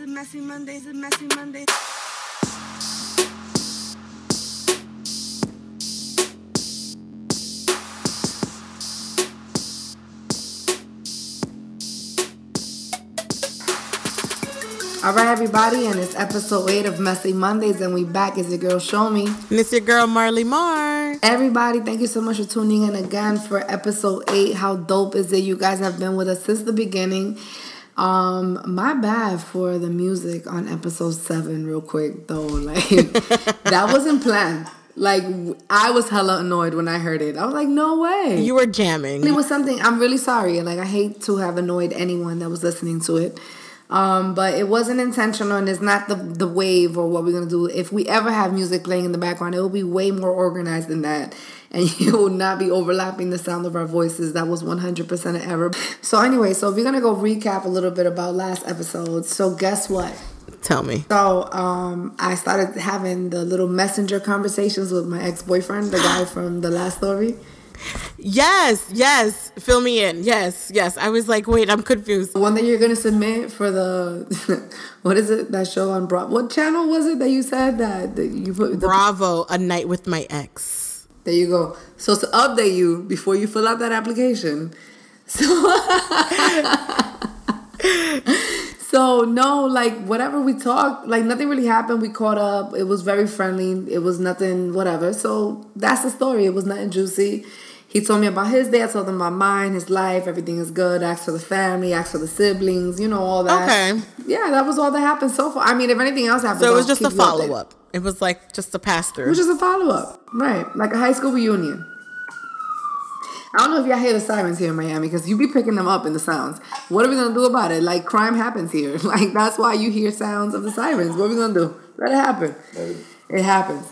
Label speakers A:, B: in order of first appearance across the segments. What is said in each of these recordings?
A: a messy Mondays, a messy Monday.
B: All right, everybody, and it's episode eight of Messy Mondays, and we back as your girl Show Me.
C: And it's your girl Marley Mar.
B: Everybody, thank you so much for tuning in again for episode eight. How dope is it? You guys have been with us since the beginning. Um, my bad for the music on episode seven, real quick though. Like that wasn't planned. Like I was hella annoyed when I heard it. I was like, no way.
C: You were jamming.
B: It was something I'm really sorry. Like I hate to have annoyed anyone that was listening to it. Um, but it wasn't intentional and it's not the the wave or what we're gonna do. If we ever have music playing in the background, it will be way more organized than that. And you will not be overlapping the sound of our voices. That was 100% an error. So anyway, so if you're gonna go recap a little bit about last episode. So guess what?
C: Tell me.
B: So um, I started having the little messenger conversations with my ex boyfriend, the guy from the last story.
C: Yes, yes. Fill me in. Yes, yes. I was like, wait, I'm confused.
B: The one that you're gonna submit for the what is it that show on Bravo? What channel was it that you said that, that you put? The,
C: Bravo, a night with my ex.
B: There you go. So to update you before you fill out that application. So So no, like whatever we talked, like nothing really happened. We caught up. It was very friendly. It was nothing, whatever. So that's the story. It was nothing juicy. He told me about his day. I told him about mine, his life. Everything is good. Asked for the family. Asked for the siblings. You know all that.
C: Okay.
B: Yeah, that was all that happened so far. I mean, if anything else happened,
C: So it
B: I'll
C: was just a
B: keep you updated.
C: follow up. It was like just a pass
B: It
C: through.
B: was just a follow up, right? Like a high school reunion. I don't know if y'all hear the sirens here in Miami because you be picking them up in the sounds. What are we gonna do about it? Like crime happens here. Like that's why you hear sounds of the sirens. What are we gonna do? Let it happen. It happens.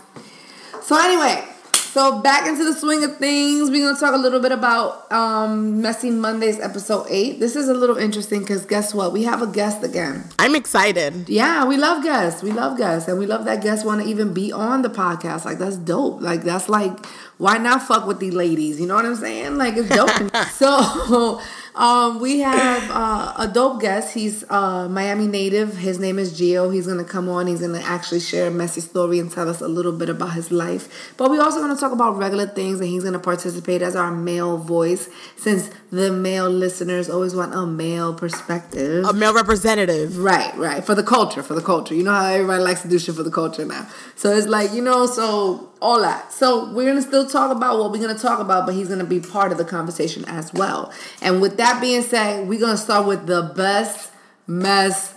B: So anyway, so back into the swing of things. We're gonna talk a little bit about um, Messy Mondays episode eight. This is a little interesting because guess what? We have a guest again.
C: I'm excited.
B: Yeah, we love guests. We love guests, and we love that guests want to even be on the podcast. Like that's dope. Like that's like why not fuck with these ladies? You know what I'm saying? Like it's dope. so, um, we have uh, a dope guest. He's uh, Miami native. His name is Gio. He's gonna come on. He's gonna actually share a messy story and tell us a little bit about his life. But we also gonna talk about regular things, and he's gonna participate as our male voice, since the male listeners always want a male perspective.
C: A male representative.
B: Right, right. For the culture, for the culture. You know how everybody likes to do shit for the culture now. So it's like, you know, so all that. So we're gonna still talk about what we're gonna talk about, but he's gonna be part of the conversation as well. And with that being said, we're gonna start with the best mess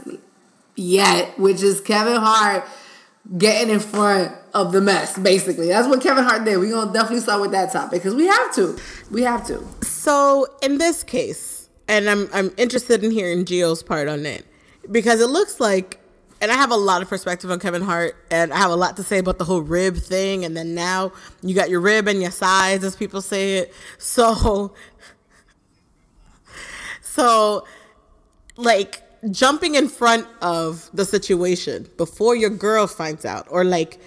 B: yet, which is Kevin Hart getting in front of the mess, basically. That's what Kevin Hart did. We're gonna definitely start with that topic because we have to. We have to.
C: So in this case, and I'm I'm interested in hearing Gio's part on it because it looks like, and I have a lot of perspective on Kevin Hart, and I have a lot to say about the whole rib thing, and then now you got your rib and your sides, as people say it. So, so like jumping in front of the situation before your girl finds out, or like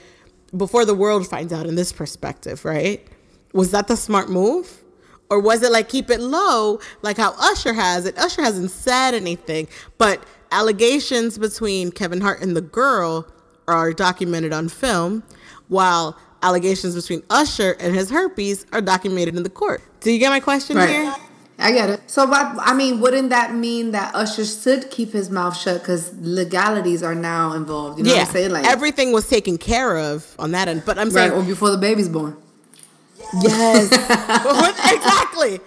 C: before the world finds out in this perspective, right? Was that the smart move? Or was it like keep it low, like how Usher has it? Usher hasn't said anything, but allegations between Kevin Hart and the girl are documented on film, while allegations between Usher and his herpes are documented in the court. Do you get my question
B: Right.
C: here?
B: I get it. So, but I mean, wouldn't that mean that Usher should keep his mouth shut because legalities are now involved? You know
C: yeah,
B: what I'm saying? Like,
C: everything was taken care of on that end. But I'm
B: right,
C: saying,
B: or before the baby's born.
C: yes, exactly.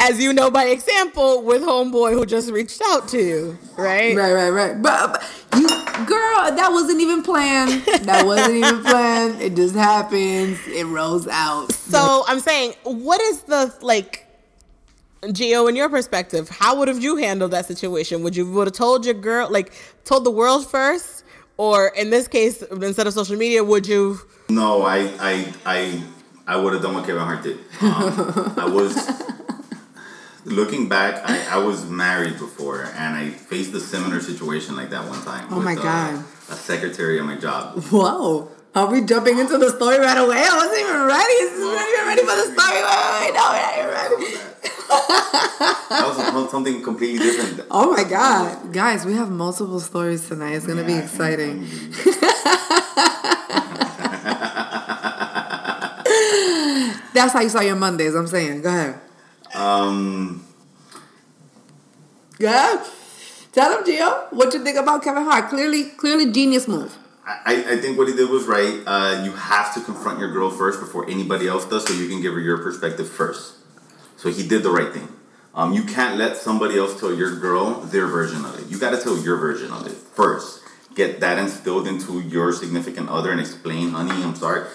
C: As you know by example, with homeboy who just reached out to you, right?
B: Right, right, right. But, but you, girl, that wasn't even planned. That wasn't even planned. It just happens. It rolls out.
C: So I'm saying, what is the like, Gio, in your perspective, how would have you handled that situation? Would you would have told your girl, like, told the world first, or in this case, instead of social media, would you?
D: No, I I I I would have done what Kevin Hart did. Um, I was looking back. I, I was married before, and I faced a similar situation like that one time.
B: Oh my uh, God.
D: A secretary at my job.
B: Whoa. Are we jumping into the story right away? I wasn't even ready. I wasn't even ready for the story. Wait, wait, wait. No, we're not even ready.
D: that was something completely different.
B: Oh my god, guys, we have multiple stories tonight. It's gonna be exciting. That's how you saw your Mondays. I'm saying. Go ahead.
D: Um,
B: Yeah. Tell him, Gio, what you think about Kevin Hart. Clearly, clearly genius move.
D: I, I think what he did was right. Uh, you have to confront your girl first before anybody else does, so you can give her your perspective first. So he did the right thing. Um, you can't let somebody else tell your girl their version of it. You got to tell your version of it first. Get that instilled into your significant other and explain, honey, I'm sorry.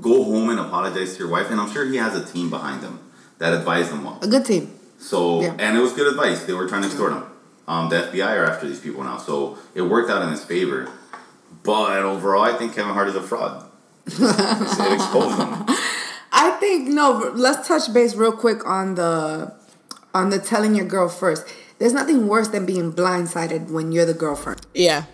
D: Go home and apologize to your wife, and I'm sure he has a team behind him that advised them well.
B: A good team.
D: So,
B: Yeah.
D: and it was good advice. They were trying to extort him. Um, the FBI are after these people now, so it worked out in his favor. But overall, I think Kevin Hart is a fraud. it exposed him.
B: I think no. Let's touch base real quick on the on the telling your girl first. There's nothing worse than being blindsided when you're the girlfriend
C: Yeah.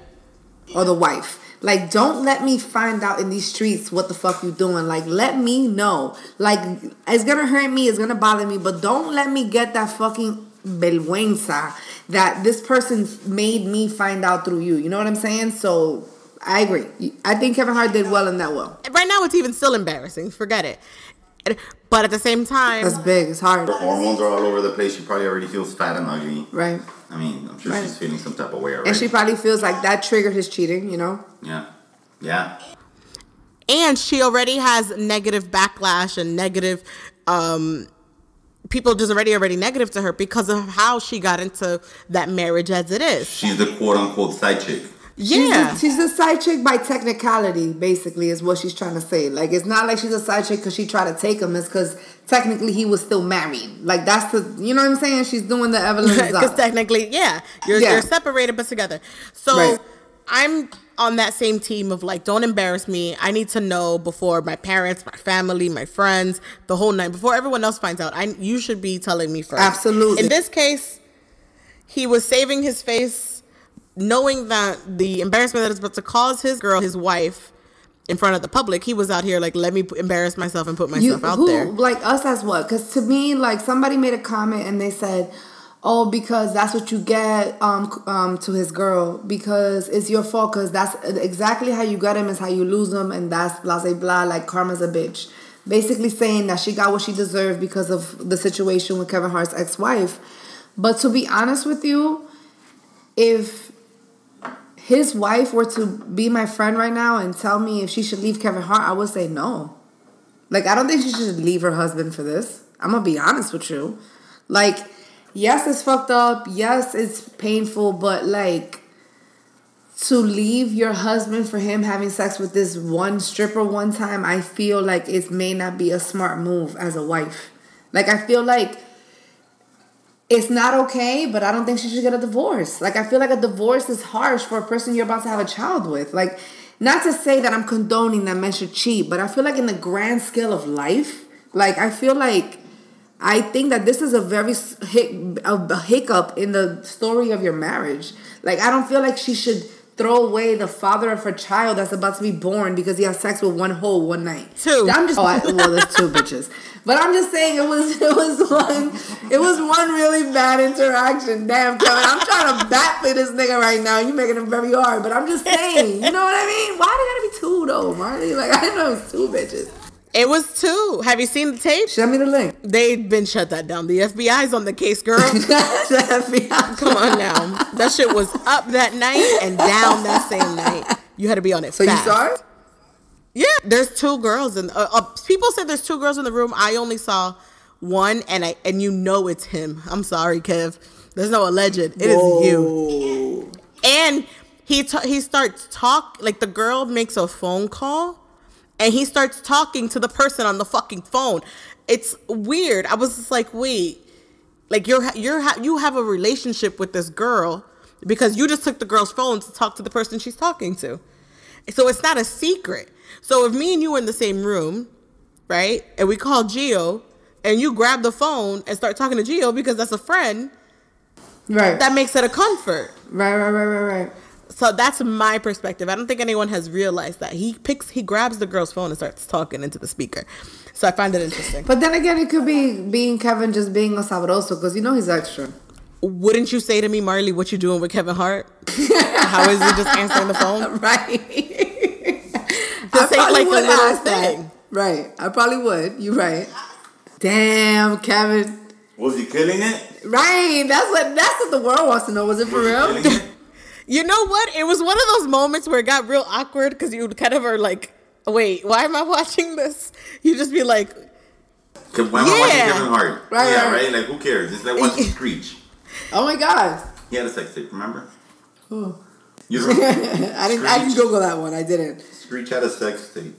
B: or the wife. Like, don't let me find out in these streets what the fuck you doing. Like, let me know. Like, it's gonna hurt me. It's gonna bother me. But don't let me get that fucking vergüenza that this person made me find out through you. You know what I'm saying? So, I agree. I think Kevin Hart did well in that well.
C: Right now, it's even still embarrassing. Forget it. But at the same time,
B: That's big. It's hard.
D: Her hormones are all over the place. She probably already feels fat and ugly.
B: Right.
D: I mean, I'm sure
B: Right.
D: she's feeling some type of way already.
B: And she probably feels like that triggered his cheating, you know?
D: yeah. Yeah.
C: and she already has negative backlash and negative um people just already already negative to her because of how she got into that marriage as it is
D: She's the quote unquote side chick.
C: yeah
B: She's a, she's a side chick by technicality, basically, is what she's trying to say. Like, it's not like she's a side chick because she tried to take him. It's because technically he was still married. Like, that's the, you know what I'm saying? She's doing the Evelyn
C: because technically yeah you're,
B: Yeah.
C: you're separated but together so
B: Right.
C: i'm on that same team of like don't embarrass me i need to know before my parents my family my friends the whole night before everyone else finds out i you should be telling me first
B: Absolutely.
C: in this case he was saving his face knowing that the embarrassment that is about to cause his girl his wife in front of the public he was out here like let me embarrass myself and put
B: You,
C: myself out
B: who,
C: there
B: like us as what? Because to me, like somebody made a comment and they said, "Oh, because that's what you get um um to his girl because it's your fault because that's exactly how you get him is how you lose him and that's blah blah blah like karma's a bitch." Basically saying that she got what she deserved because of the situation with Kevin Hart's ex-wife. But to be honest with you, if his wife were to be my friend right now and tell me if she should leave Kevin Hart, I would say no. Like, I don't think she should leave her husband for this. I'm gonna be honest with you. Like, yes, it's fucked up. Yes, it's painful, but like, to leave your husband for him having sex with this one stripper one time, I feel like it may not be a smart move as a wife. Like, I feel like it's not okay, but I don't think she should get a divorce. Like I feel like a divorce is harsh for a person you're about to have a child with. Like not to say that I'm condoning that men should cheat, but I feel like in the grand scale of life, like I feel like I think that this is a very hic- a hiccup in the story of your marriage. Like I don't feel like she should throw away the father of her child that's about to be born because he has sex with one hoe one night.
C: Two.
B: I'm just oh, I, well, there's two bitches, but I'm just saying it was it was one it was one really bad interaction. Damn, Kevin, I'm trying to bat for this nigga right now. You making it very hard, but I'm just saying, you know what I mean? Why they gotta be two though, Marley? Like I didn't know it was two bitches.
C: It was two have you seen the tape
B: Send me the link.
C: they've been shut that down the fbi's on the case girl
B: FBI.
C: Come on now. That shit was up that night and down that same night. You had to be on it.
B: So you
C: fast.
B: saw it?
C: Yeah, there's two girls and uh, uh, people said there's two girls in the room. I only saw one, and I and you know it's him. I'm sorry, Kev. There's no alleged. It is you. And he ta- he starts talk like the girl makes a phone call, and he starts talking to the person on the fucking phone. It's weird. I was just like, wait, like you're you're ha- you have a relationship with this girl because you just took the girl's phone to talk to the person she's talking to. So it's not a secret. So if me and you were in the same room, right, and we call Gio, and you grab the phone and start talking to Gio because that's a friend,
B: Right.
C: that makes it a comfort.
B: right, right, right, right, right.
C: So that's my perspective. I don't think anyone has realized that. He picks, he grabs the girl's phone and starts talking into the speaker. So I find it interesting.
B: But then again, it could be being Kevin just being a sabroso because you know he's extra.
C: Wouldn't you say to me, Marley, what you doing with Kevin Hart? How is he just answering the phone?
B: Right.
C: This ain't like a little
B: ask that.
C: thing.
B: Right. I probably would. You're right. Damn, Kevin.
D: Was he killing it?
B: Right. That's what that's what the world wants to know. Was it for real?
C: You know what? It was one of those moments where it got real awkward because you kind of are like, wait, why am I watching this? You just be like,
D: Cause why am I watching Kevin Hart?
B: Right,
D: yeah,
B: right.
D: right. Like who cares? It's like watching Screech.
B: Oh my god.
D: He had a sex tape. Remember?
B: Oh.
D: You
B: I didn't I didn't Google that one. I didn't.
D: Screech had a sex tape.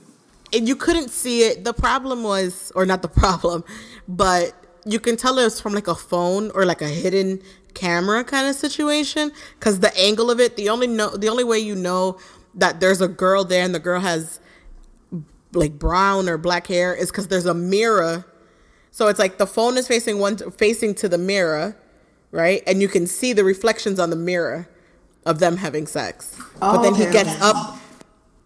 C: and you couldn't see it. The problem was, or not the problem, but you can tell it's from like a phone or like a hidden camera kind of situation because the angle of it. The only know, the only way you know that there's a girl there and the girl has like brown or black hair is because there's a mirror. So it's like the phone is facing one facing to the mirror, right? And you can see the reflections on the mirror of them having sex. but
B: Oh,
C: then he
B: oh,
C: gets
B: okay.
C: up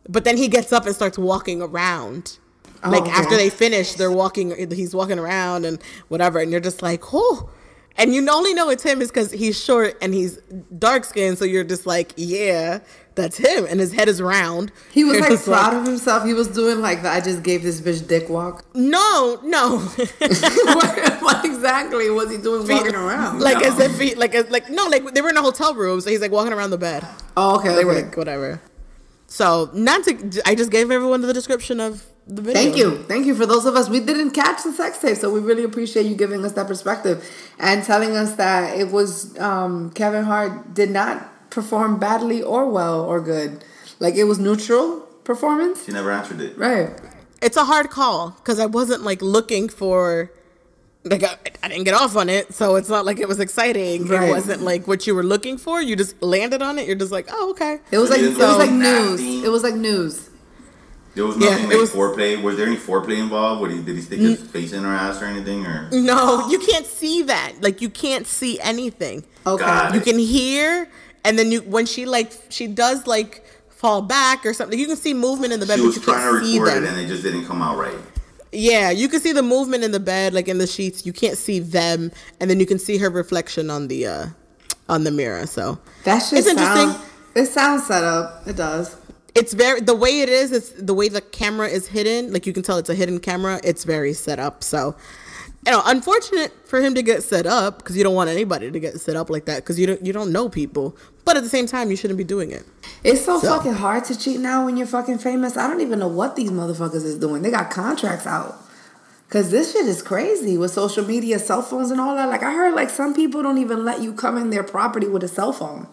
C: but then he gets up and starts walking around. Oh, like
B: Oh, okay.
C: after they finish, they're walking. He's walking around and whatever, and you're just like, oh. And you only know it's him is because he's short and he's dark skinned, so you're just like, yeah, that's him, and his head is round.
B: He was
C: You're
B: like proud of himself. He was doing like the I just gave this bitch dick walk.
C: No, no,
B: what, what exactly was he doing walking around?
C: like
D: No.
C: as if he, like, as, like no, like they were in a hotel room, so he's like walking around the bed.
B: oh, okay.
C: They were like whatever. So not to, I just gave everyone the description of the video.
B: Thank you. Thank you for those of us. We didn't catch the sex tape, so we really appreciate you giving us that perspective and telling us that it was um, Kevin Hart did not perform badly or well or good. Like it was neutral performance.
D: She never answered it.
B: Right.
C: it's a hard call because I wasn't like looking for like I, I didn't get off on it, so it's not like it was exciting.
B: Right.
C: It wasn't like what you were looking for. You just landed on it. You're just like, oh okay.
B: It was like
D: you
B: it
D: didn't
B: was like news. It was like news.
D: There was nothing
C: it
D: like
C: was-
D: foreplay. Was there any foreplay involved? What, did he stick his face in her ass or anything? Or
C: No, you can't see that. Like you can't see anything.
B: Okay.
D: God.
C: You can hear, and then you when she like she does like fall back or something. You can see movement in the bed,
D: she
C: but
D: was
C: you
D: trying to
C: can't see
D: record
C: them.
D: it and it just didn't come out right.
C: Yeah, you can see the movement in the bed, like in the sheets. You can't see them, and then you can see her reflection on the uh on the mirror. So
B: that's shit
C: It's interesting.
B: sound, It sounds set up. It does.
C: It's very the way it is. It's the way the camera is hidden. Like you can tell, it's a hidden camera. It's very set up. So you know, unfortunate for him to get set up because you don't want anybody to get set up like that because you don't you don't know people. But at the same time, you shouldn't be doing it.
B: It's so,
C: So.
B: fucking hard to cheat now when you're fucking famous. I don't even know what these motherfuckers is doing. They got contracts out. Cause this shit is crazy with social media, cell phones, and all that. Like I heard, like some people don't even let you come in their property with a cell phone.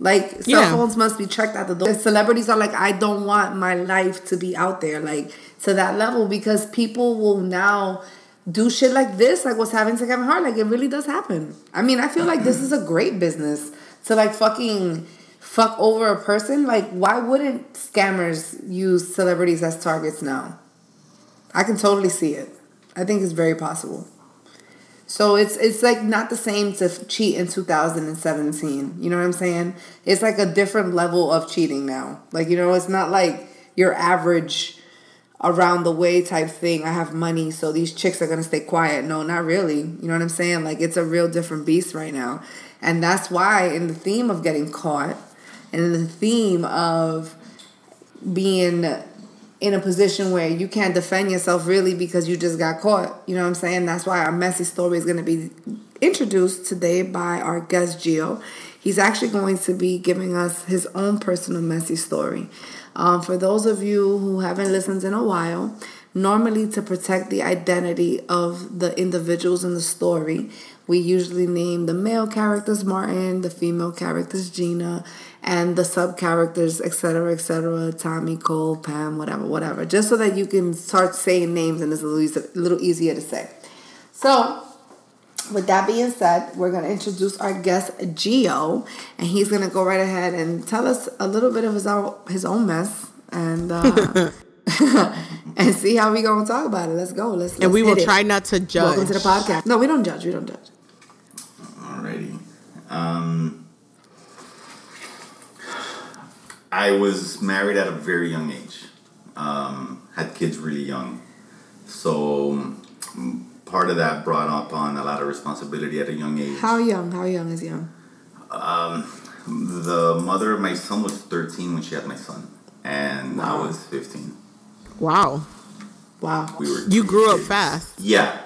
B: Like cell
C: Yeah.
B: phones must be checked at the door. Celebrities are like, I don't want my life to be out there, like to that level, because people will now do shit like this, like what's happening to Kevin Hart. Like it really does happen. I mean, I feel like this is a great business to like fucking fuck over a person. Like, why wouldn't scammers use celebrities as targets now? I can totally see it. I think it's very possible. So it's it's like not the same to cheat in 2017. You know what I'm saying? It's like a different level of cheating now. Like you know, it's not like your average around the way type thing. I have money, so these chicks are gonna stay quiet. No, not really. You know what I'm saying? Like it's a real different beast right now, and that's why in the theme of getting caught, and in the theme of being in a position where you can't defend yourself really because you just got caught. You know what I'm saying? That's why our messy story is going to be introduced today by our guest Gio. He's actually going to be giving us his own personal messy story. Um, for those of you who haven't listened in a while, normally to protect the identity of the individuals in the story, we usually name the male characters Martin, the female characters Gina, and the sub characters, etc., etc., Tommy, Cole, Pam, whatever, whatever, just so that you can start saying names and it's a little, easy, a little easier to say. So, with that being said, we're going to introduce our guest, Gio, and he's going to go right ahead and tell us a little bit of his own, his own mess and uh, and see how we going to talk about it. Let's go. Let's, let's
C: And we will
B: it.
C: try not to judge.
B: Welcome to the podcast. No, we don't judge. We don't judge.
D: Alrighty. Um, I was married at a very young age. Um, had kids really young, so mm, part of that brought up on a lot of responsibility at a young age.
B: How young? How young is young?
D: The mother of my son was 13 when she had my son, and I was 15.
C: Wow.
B: Wow.
D: We were
C: You grew up fast.
D: Yeah.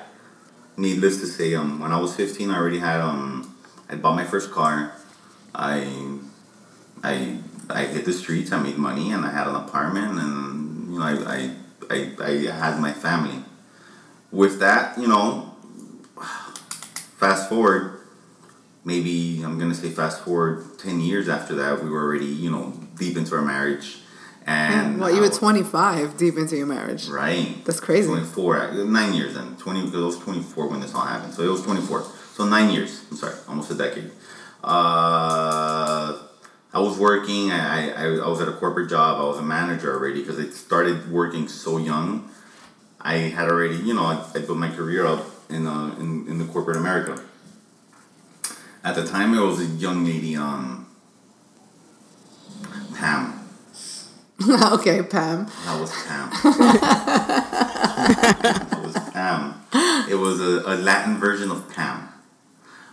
D: Needless to say, um, when I was 15, I already had um, I bought my first car. I, I, I hit the streets. I made money, and I had an apartment, and you know, I, I, I, I had my family. With that, you know, fast forward, maybe I'm gonna say fast forward 10 years after that, we were already, you know, deep into our marriage, and
B: Well, you were 25 deep into your marriage.
D: Right.
B: That's crazy.
D: 24, uh, nine years and 20, because it was 24 when this all happened. So it was 24. So nine years. I'm sorry, almost a decade. Uh, I was working, I, I, I was at a corporate job, I was a manager already because I started working so young. I had already, you know, I, I built my career up in, uh, in, in the corporate America. At the time, it was a young lady, um, Pam.
B: okay, Pam.
D: That was Pam. that was Pam. It was a, a Latin version of Pam.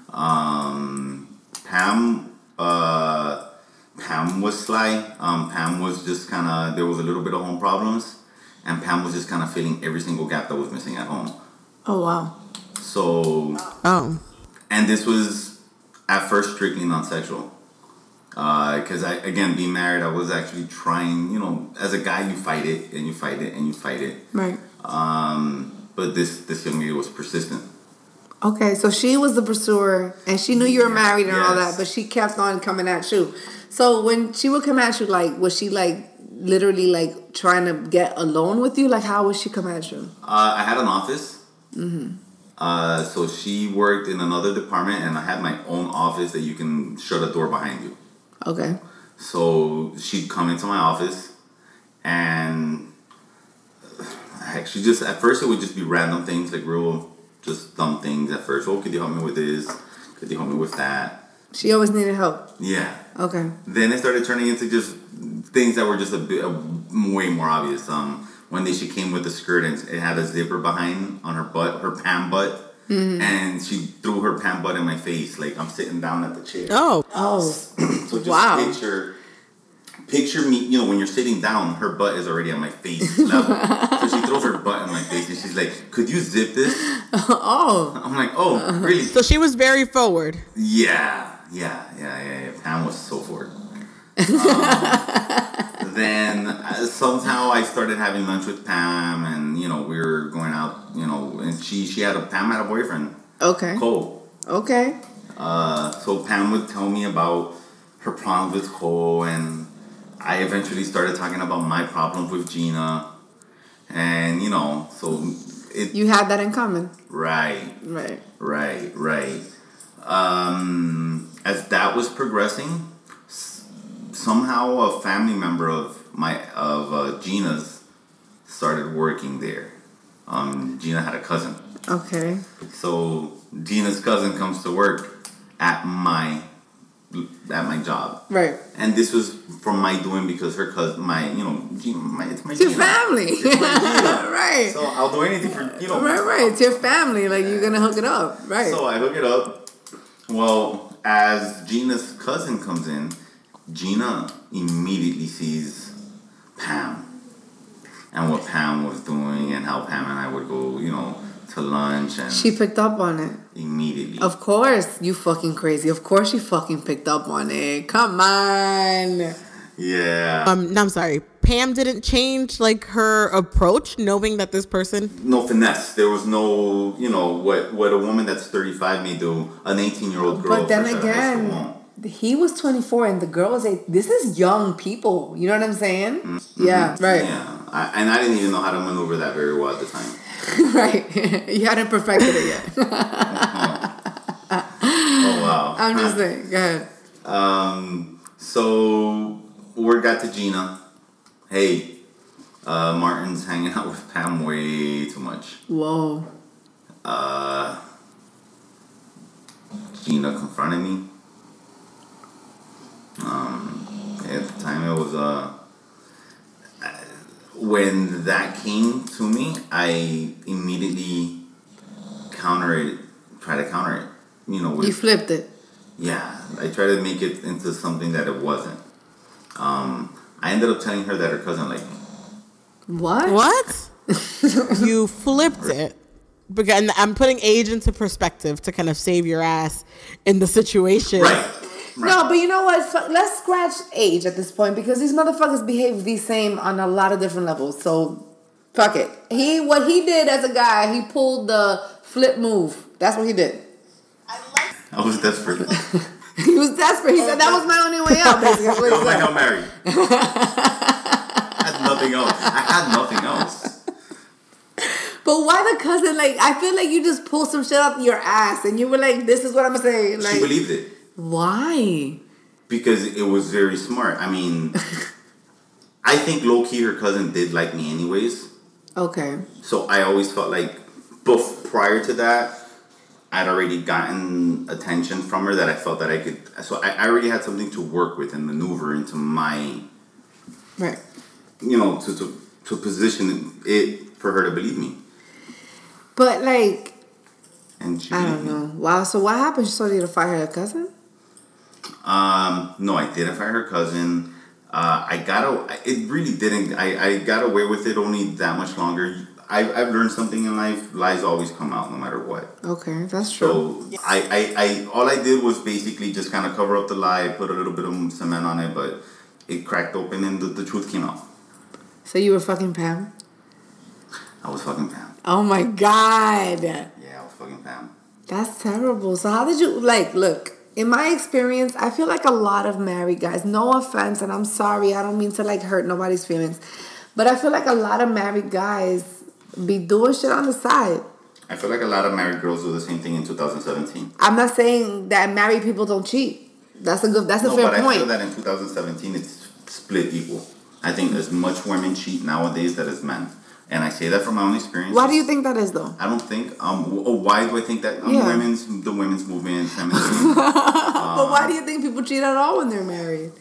D: Um, Pam. Uh, Pam was sly. Um, Pam was just kind of there was a little bit of home problems, and Pam was just kind of filling every single gap that was missing at home.
B: Oh, wow.
D: So
C: Oh.
D: and this was at first strictly non-sexual because I again being married I was actually trying you know as a guy you fight it and you fight it and you fight it
B: Right.
D: um, but this this young lady was persistent
B: Okay, so she was the pursuer and she knew you were married and all that, but she kept on coming at you. So when she would come at you, like, was she like literally like trying to get alone with you? Like, how would she come at you?
D: uh, I had an office uh, so she worked in another department and I had my own office that you can shut a door behind you
B: Okay.
D: So she'd come into my office, and heck, she just at first it would just be random things like real, just dumb things. At first, oh, could you help me with this? Could you help me with that?
B: She always needed help.
D: Yeah.
B: Okay.
D: Then it started turning into just things that were just a bit uh, way more obvious. Um, one day she came with a skirt and it had a zipper behind on her butt, her pam butt. And she threw her pam butt in my face, like I'm sitting down at the chair.
C: Oh.
B: Oh,
D: So just
B: Wow.
D: picture picture me, you know, when you're sitting down, her butt is already on my face level. so she throws her butt in my face and she's like, Could you zip this?
B: oh,
D: I'm like, Oh, really?
C: So she was very forward.
D: Yeah, yeah, yeah, yeah, yeah. Pam was so forward. Um, then uh, somehow I started having lunch with Pam, and you know we were going out, you know, and she she had a Pam had a boyfriend,
B: okay,
D: Cole.
B: okay.
D: Uh, so Pam would tell me about her problems with Cole, and I eventually started talking about my problems with Gina, and you know, so it
B: You had that in common,
D: right,
B: right?
D: right, right. Um, as that was progressing, s- somehow a family member of my of uh, Gina's started working there. Um, Gina had a cousin.
B: Okay.
D: So Gina's cousin comes to work at my at my job,
B: Right.
D: and this was from my doing because her cousin, my you know, my, it's my
B: It's your
D: Gina.
B: family.
D: It's
B: right.
D: So I'll do anything for you know.
B: right, right. It's your family. Like you're gonna hook it up. Right.
D: So I hook it up. Well, as Gina's cousin comes in, Gina immediately sees Pam and what Pam was doing and how Pam and I would go, you know, to lunch and
B: she picked up on it.
D: immediately.
B: Of course, you fucking crazy. Of course, she fucking picked up on it. Come on.
D: yeah.
C: Um, no, I'm sorry. Pam didn't change like her approach, knowing that this person.
D: no finesse. There was no, you know, what what a woman that's 35 may do, an 18 year old girl.
B: But then
D: fresh out of high school
B: again, he was 24 and the girl was eight. This is young people. You know what I'm saying? Yeah. Right.
D: Mm-hmm. Yeah, I, and I didn't even know how to maneuver that very well at the time.
B: right. you hadn't perfected it yet.
D: Oh wow!
B: I'm just saying. Go ahead.
D: Um, so word got to Gina. Hey, uh, Martin's hanging out with Pam way too much.
B: Whoa.
D: Uh, Gina confronted me. Um, at the time it it was uh when that came to me, I immediately counter it, try to counter it. You know, with,
B: You flipped it.
D: yeah, I tried to make it into something that it wasn't. Um, I ended up telling her that her cousin liked me.
B: What?
C: What? you flipped it. Because I'm putting age into perspective to kind of save your ass in the situation.
D: Right.
B: No, but you know what? Fu- Let's scratch age at this point because these motherfuckers behave the same on a lot of different levels. So, fuck it. He what he did as a guy, he pulled the flip move. That's what he did.
D: I was desperate.
B: He was desperate. He oh, said that was my only way out. Basically, That's what
D: I
B: he
D: was like. I'm married. I had nothing else. I had nothing else.
B: But why the cousin? Like, I feel like you just pulled some shit out your ass, and you were like, "This is what I'm gonna say."
D: she
B: Like,
D: believed it
B: why?
D: because it was very smart. I mean, I think low key her cousin did like me anyways.
B: Okay.
D: So I always felt like, both prior to that, I'd already gotten attention from her that I felt that I could. So I, I already had something to work with and maneuver into my,
B: Right.
D: you know, to to, to position it for her to believe me.
B: But like,
D: And she
B: I don't
D: me.
B: know. Wow. So what happened? She told you to fire her cousin?
D: Um, no, I didn't fire her cousin. Uh, I got a, it really didn't. I, I got away with it only that much longer. I, I've learned something in life. Lies always come out no matter what.
B: Okay, that's true.
D: So I, I, I, all I did was basically just kind of cover up the lie, put a little bit of cement on it, but it cracked open and the, the truth came out.
B: So you were fucking Pam?
D: I was fucking Pam.
B: Oh my god.
D: Yeah, I was fucking Pam.
B: That's terrible. So how did you like look? In my experience, I feel like a lot of married guys, no offense, and I'm sorry, I don't mean to like hurt nobody's feelings, but I feel like a lot of married guys be doing shit on the side.
D: I feel like a lot of married girls do the same thing in 2017.
B: I'm not saying that married people don't cheat. That's a good that's a
D: No,
B: fair
D: but I
B: point.
D: feel that in 2017 it's split equal. I think as much women cheat nowadays that as men, and I say that from my own experience.
B: Why do you think that is though?
D: I don't think. Um. Oh, why do I think that? Um,
B: Yeah.
D: Women's the women's movement, feminism.
B: but why do you think people cheat at all when they're married?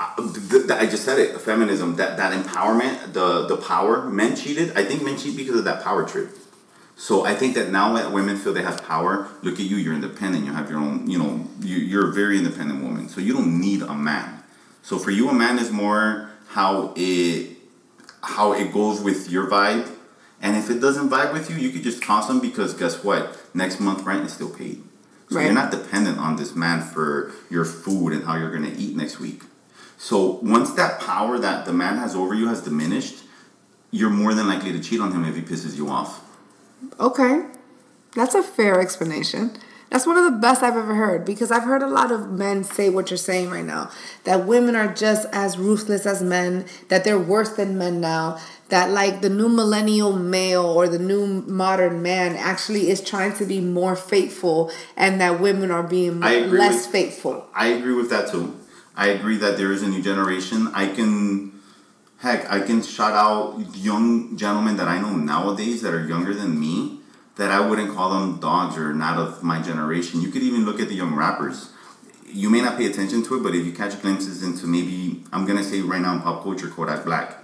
D: Uh, th- th- I just said it. Feminism, that that empowerment, the the power. Men cheated. I think men cheat because of that power trip. So I think that now that women feel they have power, look at you. You're independent. You have your own. You know, you, you're a very independent woman. So you don't need a man. So for you, a man is more how it how it goes with your vibe. And if it doesn't vibe with you, you could just toss them because guess what? Next month rent is still paid. So
B: Right.
D: you're not dependent on this man for your food and how you're gonna eat next week. So once that power that the man has over you has diminished, you're more than likely to cheat on him if he pisses you off.
B: Okay. That's a fair explanation. That's one of the best I've ever heard because I've heard a lot of men say what you're saying right now that women are just as ruthless as men, that they're worse than men now, that like the new millennial male or the new modern man actually is trying to be more faithful and that women are being less
D: with-
B: faithful.
D: I agree with that too. I agree that there is a new generation. I can, heck, I can shout out young gentlemen that I know nowadays that are younger than me that I wouldn't call them dogs or not of my generation. You could even look at the young rappers. You may not pay attention to it, but if you catch glimpses into maybe, I'm gonna say right now in pop culture, Kodak Black,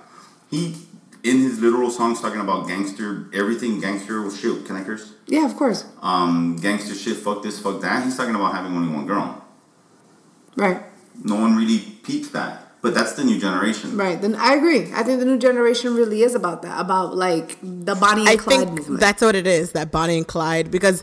D: he in his literal songs talking about gangster, everything gangster shit. Can I curse?
B: Yeah, of course.
D: Um, gangster shit, fuck this, fuck that. He's talking about having only one girl
B: Right.
D: no one really peeps that. But that's the new generation.
B: Right. Then I agree. I think the new generation really is about that, about like the Bonnie and
C: I
B: Clyde
C: think
B: movement.
C: that's what it is, that Bonnie and Clyde. Because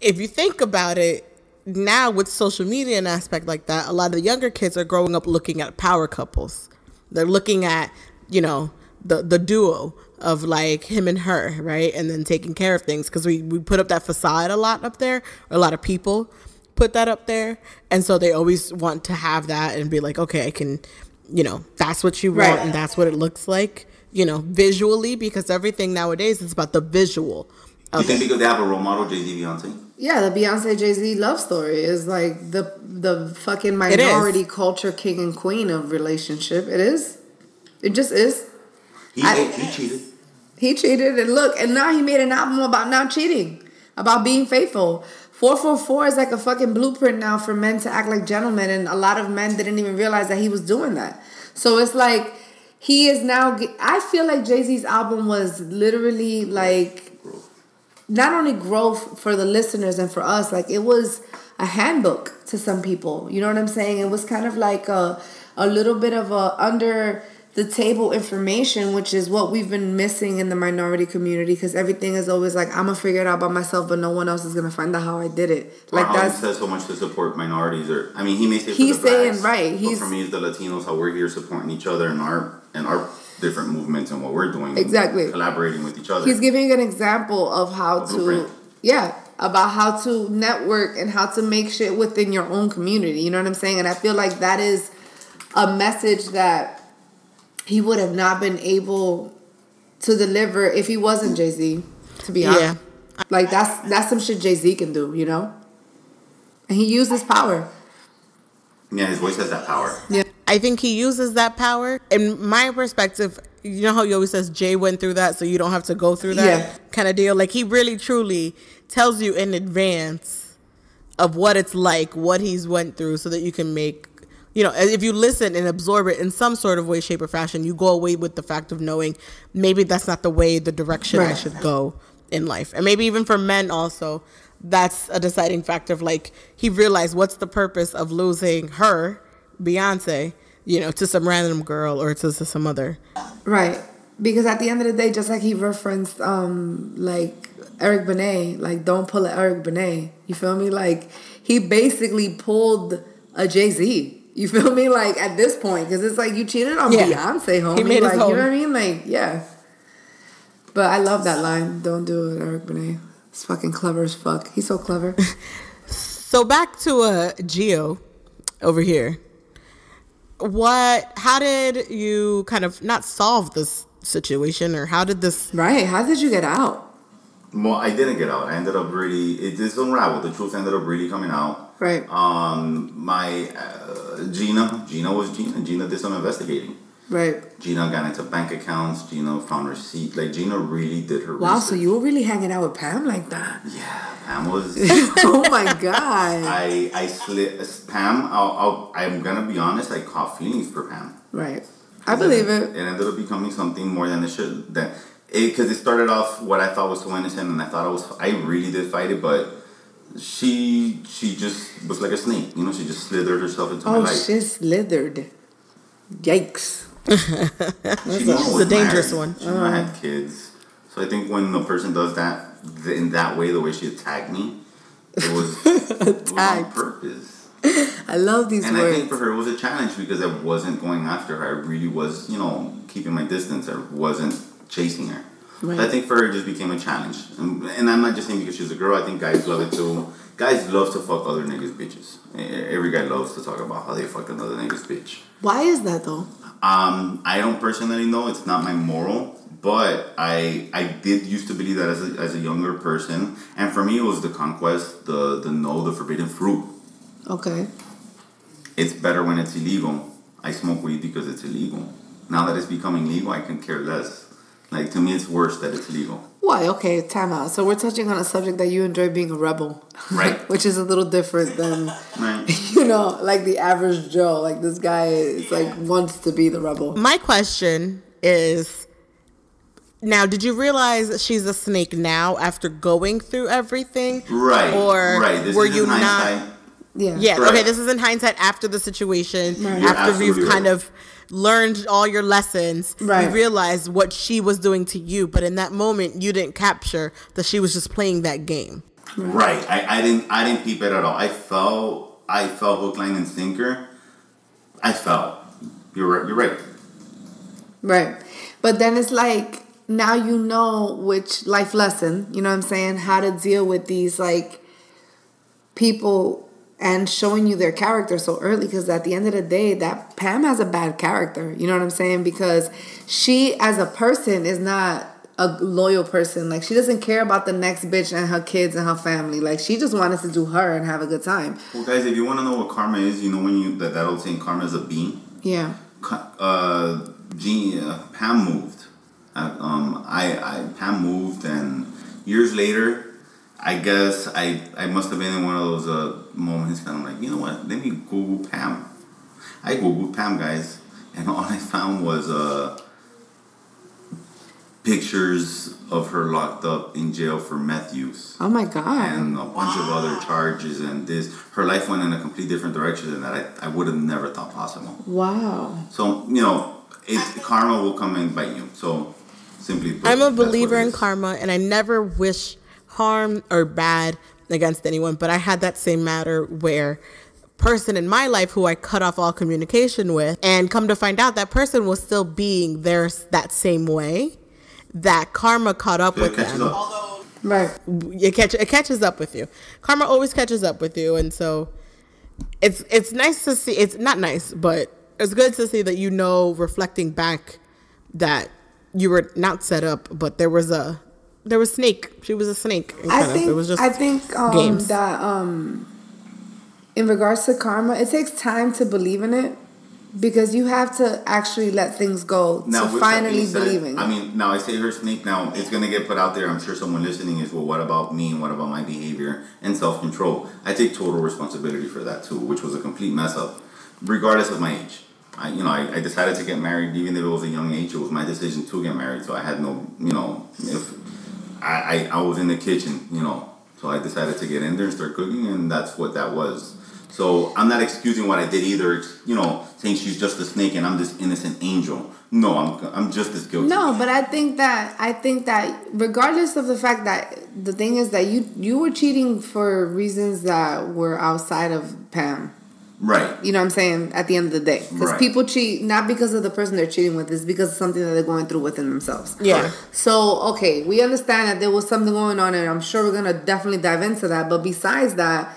C: if you think about it, now with social media and aspect like that, a lot of the younger kids are growing up looking at power couples. They're looking at, you know, the the duo of like him and her, right? And then taking care of things. Because we, we put up that facade a lot up there, a lot of people put that up there. And so they always want to have that and be like, okay, I can, you know, that's what you want
B: Right.
C: and that's what it looks like, you know, visually, because everything nowadays is about the visual.
D: You think because they have a role model, Jay Z, Beyonce?
B: Yeah, the Beyonce Jay Z love story is like the the fucking
C: is.
B: minority culture king and queen of relationship. It is. It just is.
D: He,
B: I-
D: he cheated.
B: He cheated and look, and now he made an album about not cheating, about being faithful. 444 is like a fucking blueprint now for men to act like gentlemen, and a lot of men didn't even realize that he was doing that. So it's like he is now. I feel like Jay Z's album was literally like not only growth for the listeners and for us, like it was a handbook to some people. You know what I'm saying? It was kind of like a a little bit of a under the table information, which is what we've been missing in the minority community because everything is always like I'm gonna figure it out by myself, but no one else is gonna find out how I did it. Like
D: how says so much to support minorities, or I mean, he may say
B: He's saying,
D: blacks,
B: right,
D: but
B: he's-
D: for me, it's the Latinos how we're here supporting each other and our and our different movements and what we're doing,
B: Exactly.
D: collaborating with each other.
B: He's giving an example of how
D: A
B: to,
D: blueprint.
B: yeah, about how to network and how to make shit within your own community. You know what I'm saying? And I feel like that is a message that he would have not been able to deliver if he wasn't Jay Z. To be honest,
C: Yeah.
B: like that's that's some shit Jay Z can do. You know, and he uses power.
D: yeah, his voice has that power.
B: Yeah,
C: I think he uses that power. In my perspective, you know how he always says Jay went through that, so you don't have to go through that
B: Yeah.
C: kind of deal. Like he really truly tells you in advance of what it's like, what he's went through, so that you can make. You know, if you listen and absorb it in some sort of way, shape, or fashion, you go away with the fact of knowing maybe that's not the way, the direction I should go in life. And maybe even for men also, that's a deciding factor of like, he realized what's the purpose of losing her, Beyonce, you know, to some random girl or to, to some other.
B: Right. Because at the end of the day, just like he referenced um like Eric Benet, like don't pull a Eric Benet. You feel me? Like he basically pulled a Jay Z. You feel me? Like at this point, because it's like you cheated on
C: Yeah.
B: Beyonce, homie.
C: He made his
B: like you know what I mean? Like yeah. But I love that line. Don't do it, Eric Benet. It's fucking clever as fuck. He's so clever.
C: So back to uh, Gio over here. What, how did you kind of not solve this situation or how did this,
B: right? How did you get out?
D: Well, I didn't get out. I ended up really. It just unraveled. The truth ended up really coming out.
B: Right.
D: Um, my uh, Gina, Gina was Gina. Gina did some investigating.
B: Right.
D: Gina got into bank accounts. Gina found receipts. Like Gina really did her.
B: Wow.
D: research.
B: So you were really hanging out with Pam like that?
D: Yeah, Pam was.
B: oh my god.
D: I I slid Pam. I'll, I'll I'm gonna be honest. I caught feelings for Pam.
B: Right. I believe it.
D: It ended up becoming something more than it should. That it because it started off what I thought was so innocent, and I thought I was. I really did fight it, but she she just was like a snake. You know, she just slithered herself into my
B: Oh,
D: life.
B: she slithered. Yikes.
D: She
C: She's a dangerous
D: married.
C: one.
D: She knew I had uh-huh. kids. So I think when the person does that th- in that way, the way she attacked me, it was, it was on purpose.
B: I love these
D: And I
B: words.
D: think for her it was a challenge because I wasn't going after her. I really was, you know, keeping my distance. I wasn't chasing her.
B: Right.
D: I think for her it just became a challenge. And, and I'm not just saying because she's a girl. I think guys love it too. Guys love to fuck other niggas' bitches. Every guy loves to talk about how they fucked another nigga's bitch.
B: Why is that though?
D: Um, I don't personally know. It's not my moral, but I I did used to believe that as a, as a younger person, and for me it was the conquest, the the know, the forbidden fruit.
B: Okay.
D: It's better when it's illegal. I smoke weed because it's illegal. Now that it's becoming legal, I can care less. Like to me, it's worse that it's legal.
B: Why? Okay, time out. So we're touching on a subject that you enjoy being a rebel.
D: Right.
B: Which is a little different than
D: Right.
B: you know, like the average Joe. Like this guy is like wants to be the rebel.
C: My question is now, did you realize that she's a snake now after going through everything?
D: Right.
C: Or
D: right. This
C: were
D: is
C: you
D: in
C: not?
B: Yeah.
C: Yeah,
D: Right.
C: okay, this is in hindsight after the situation,
B: Right.
C: After you've kind
D: right.
C: of learned all your lessons,
B: Right.
C: you realize what she was doing to you, but in that moment you didn't capture that she was just playing that game.
D: Right. I, I didn't I didn't peep it at all. I fell I fell hook, line, and sinker. I fell. You're right. You're right.
B: Right. But then it's like now you know which life lesson, you know what I'm saying, how to deal with these like people and showing you their character so early because at the end of the day that Pam has a bad character, you know what I'm saying? Because she as a person is not a loyal person. Like she doesn't care about the next bitch and her kids and her family. Like she just wanted to do her and have a good time.
D: Well, guys, if you want to know what karma is, you know when you that that old saying karma is a bean.
B: Yeah.
D: Uh, Jean, uh, Pam moved. Uh, um, I, I Pam moved, and years later, I guess I I must have been in one of those uh, moments that I'm like, you know what? Let me Google Pam. I googled Pam, guys, and all I found was uh, pictures of her locked up in jail for meth use
B: Oh my god.
D: and a bunch of other charges. And this, her life went in a complete different direction than that I, I would have never thought possible.
B: Wow.
D: So you know, it karma will come and bite you. So simply, put,
C: I'm a believer in karma, and I never wish harm or bad against anyone. But I had that same matter where person in my life who I cut off all communication with, and come to find out that person was still being there that same way. That karma caught up
D: It
C: with them.
D: up.
B: Right.
C: It catch it catches up with you. Karma always catches up with you, and so it's it's nice to see. It's not nice, but it's good to see that you know, reflecting back, that you were not set up, but there was a there was snake. She was a snake.
B: I
C: kind of-
B: think
C: it was just
B: I think um,
C: games.
B: that um, in regards to karma, it takes time to believe in it because you have to actually let things go
D: Now,
B: to finally
D: said,
B: believing.
D: I mean, now I say her snake. Now it's gonna get put out there. I'm sure someone listening is, well, what about me and what about my behavior and self control? I take total responsibility for that too, which was a complete mess up, regardless of my age. I, you know, I, I decided to get married, even if it was a young age. It was my decision to get married, so I had no, you know, if I, I, I was in the kitchen, you know, so I decided to get in there and start cooking, and that's what that was. So I'm not excusing what I did either, you know, saying she's just a snake and I'm this innocent angel. No, I'm I'm just as guilty.
B: no, but I think that I think that regardless of the fact that the thing is that you you were cheating for reasons that were outside of Pam.
D: Right.
B: You know what I'm saying? At the end of the day, because
D: Right.
B: people cheat not because of the person they're cheating with, it's because of something that they're going through within themselves.
C: yeah.
B: So, okay, we understand that there was something going on, and I'm sure we're gonna definitely dive into that. But besides that,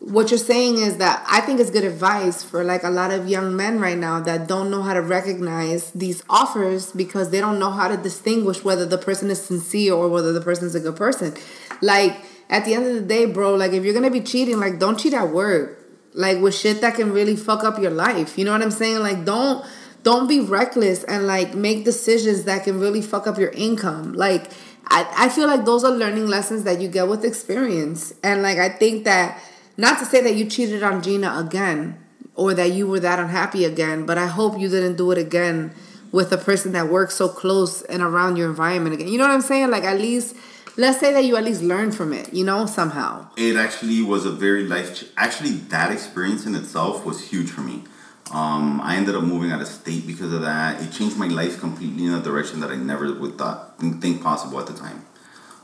B: what you're saying is that I think it's good advice for like a lot of young men right now that don't know how to recognize these offers because they don't know how to distinguish whether the person is sincere or whether the person is a good person. Like at the end of the day, bro, like if you're gonna be cheating, like don't cheat at work. Like with shit that can really fuck up your life. You know what I'm saying? Like don't don't be reckless and like make decisions that can really fuck up your income. Like I, I feel like those are learning lessons that you get with experience. And like I think that not to say that you cheated on Gina again or that you were that unhappy again, but I hope you didn't do it again with a person that works so close and around your environment again. You know what I'm saying? Like at least let's say that you at least learn from it, you know, somehow.
D: It actually was a very life. Actually, that experience in itself was huge for me. Um, I ended up moving out of state because of that. It changed my life completely in a direction that I never would thought think possible at the time.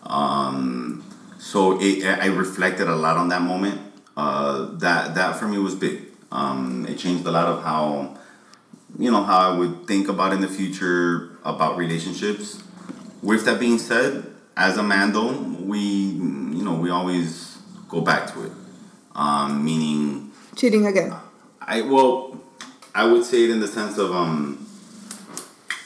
D: Um, so it, I reflected a lot on that moment. Uh, that that for me was big. Um, it changed a lot of how you know how I would think about in the future about relationships. With that being said, as a man though, we you know we always go back to it. Um, meaning,
B: Cheating again.
D: I well, I would say it in the sense of um,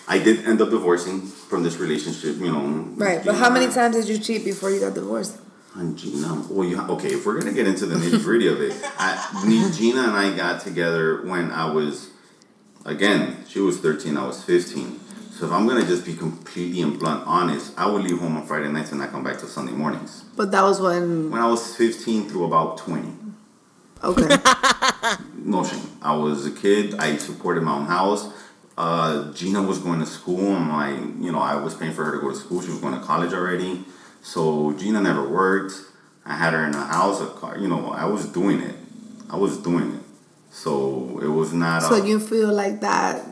D: I did end up divorcing from this relationship. You know,
B: Right. But how many times did you cheat before you got divorced?
D: And Gina, well, you okay? If we're gonna get into the nitty gritty of it, I, me, Gina and I got together when I was, again, she was thirteen, I was fifteen. So if I'm gonna just be completely and blunt honest, I would leave home on Friday nights and not come back till Sunday mornings.
B: But that was when
D: When I was fifteen through about twenty,
B: okay.
D: no shame. I was a kid. I supported my own house. Uh, Gina was going to school, and my, you know, I was paying for her to go to school. She was going to college already, so Gina never worked. I had her in a house, a car. You know, I was doing it. I was doing it. So it was not
B: so
D: uh,
B: you feel like that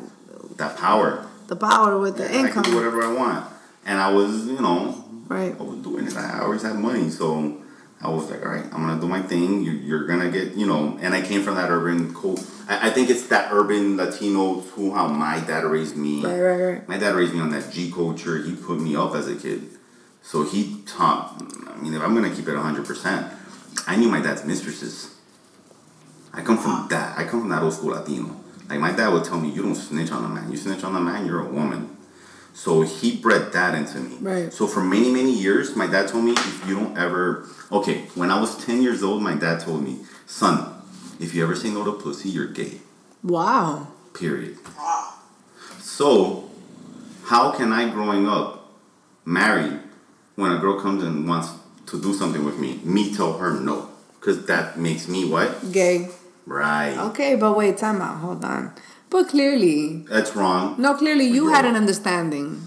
D: that power.
B: The power with the
D: I can do
B: income.
D: whatever I want, and I was, you know,
B: Right.
D: I was doing it. I always had money, so I was like, all right, I'm gonna do my thing. You, you're gonna get, you know. And I came from that urban cult. I, I think it's that urban Latino to how my dad raised me.
B: Right, right, right.
D: My dad raised me on that G culture. He put me up as a kid, so he taught. I mean, if I'm gonna keep it 100, percent I knew my dad's mistresses. I come from that. I come from that old school Latino. Like my dad would tell me, you don't snitch on a man. You snitch on a man, you're a woman. So he bred that into me.
B: Right.
D: So for many, many years, my dad told me, if you don't ever, okay, when I was 10 years old, my dad told me, son, if you ever say no to pussy, you're gay.
B: Wow.
D: Period. So, how can I, growing up, married, when a girl comes and wants to do something with me, me tell her no, because that makes me what?
B: Gay.
D: Right.
B: Okay, but wait, time out. Hold on. But clearly,
D: That's wrong.
B: no, clearly you
D: You're
B: had an understanding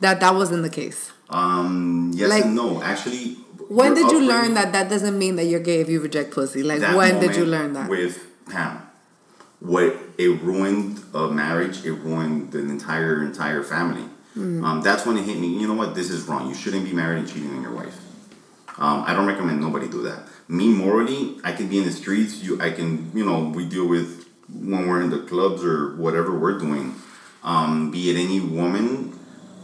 B: that that wasn't the case.
D: Um. Yes
B: Like-
D: and no. Actually.
B: When did you learn that that doesn't mean that you're gay if you reject pussy? Like, when did you learn that?
D: With Pam. What it ruined a marriage, it ruined the entire entire family.
B: Mm.
D: Um, that's when it hit me. You know what? This is wrong. You shouldn't be married and cheating on your wife. Um, I don't recommend nobody do that. Me morally, I can be in the streets. You, I can, you know, we deal with when we're in the clubs or whatever we're doing. Um, be it any woman,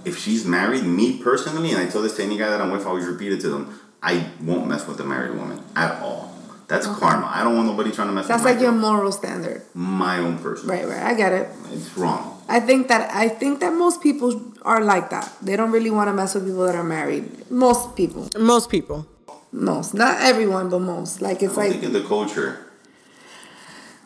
D: if she's married, me personally, and I tell this to any guy that I'm with, I always repeat it to them. I won't mess with a married woman at all. That's karma. I don't want nobody trying to mess
B: That's
D: with
B: like
D: my
B: your
D: girl.
B: moral standard.
D: my own person.
B: Right, right. I get it.
D: It's wrong.
B: I think that I think that most people are like that. They don't really want to mess with people that are married. Most people,
C: Most people.
B: Most, not everyone, but most. Like it's
D: I'm
B: like
D: thinking the culture.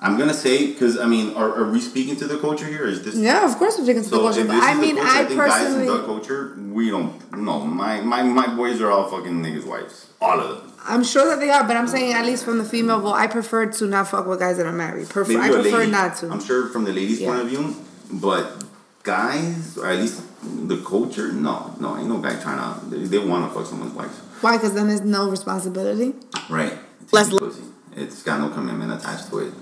D: I'm gonna say because I mean, are, are we speaking to the culture here? Is this
B: yeah, of course, we're taking to the culture. But I mean,
D: culture,
B: I
D: think guys in the culture, we don't. No, my my my boys are all fucking niggas' wives, all of them.
B: I'm sure that they are. But I'm saying at least from the female, well, I prefer to not fuck with guys that are married. Prefer, I prefer
D: lady.
B: not to.
D: I'm sure from the ladies' point of view, but guys, or at least the culture, no, no, ain't no guy trying to. They, they want to fuck someone's wife,
B: Why? Because then there's no responsibility.
D: right? It's
C: Less
D: pussy. It's got no commitment attached to it.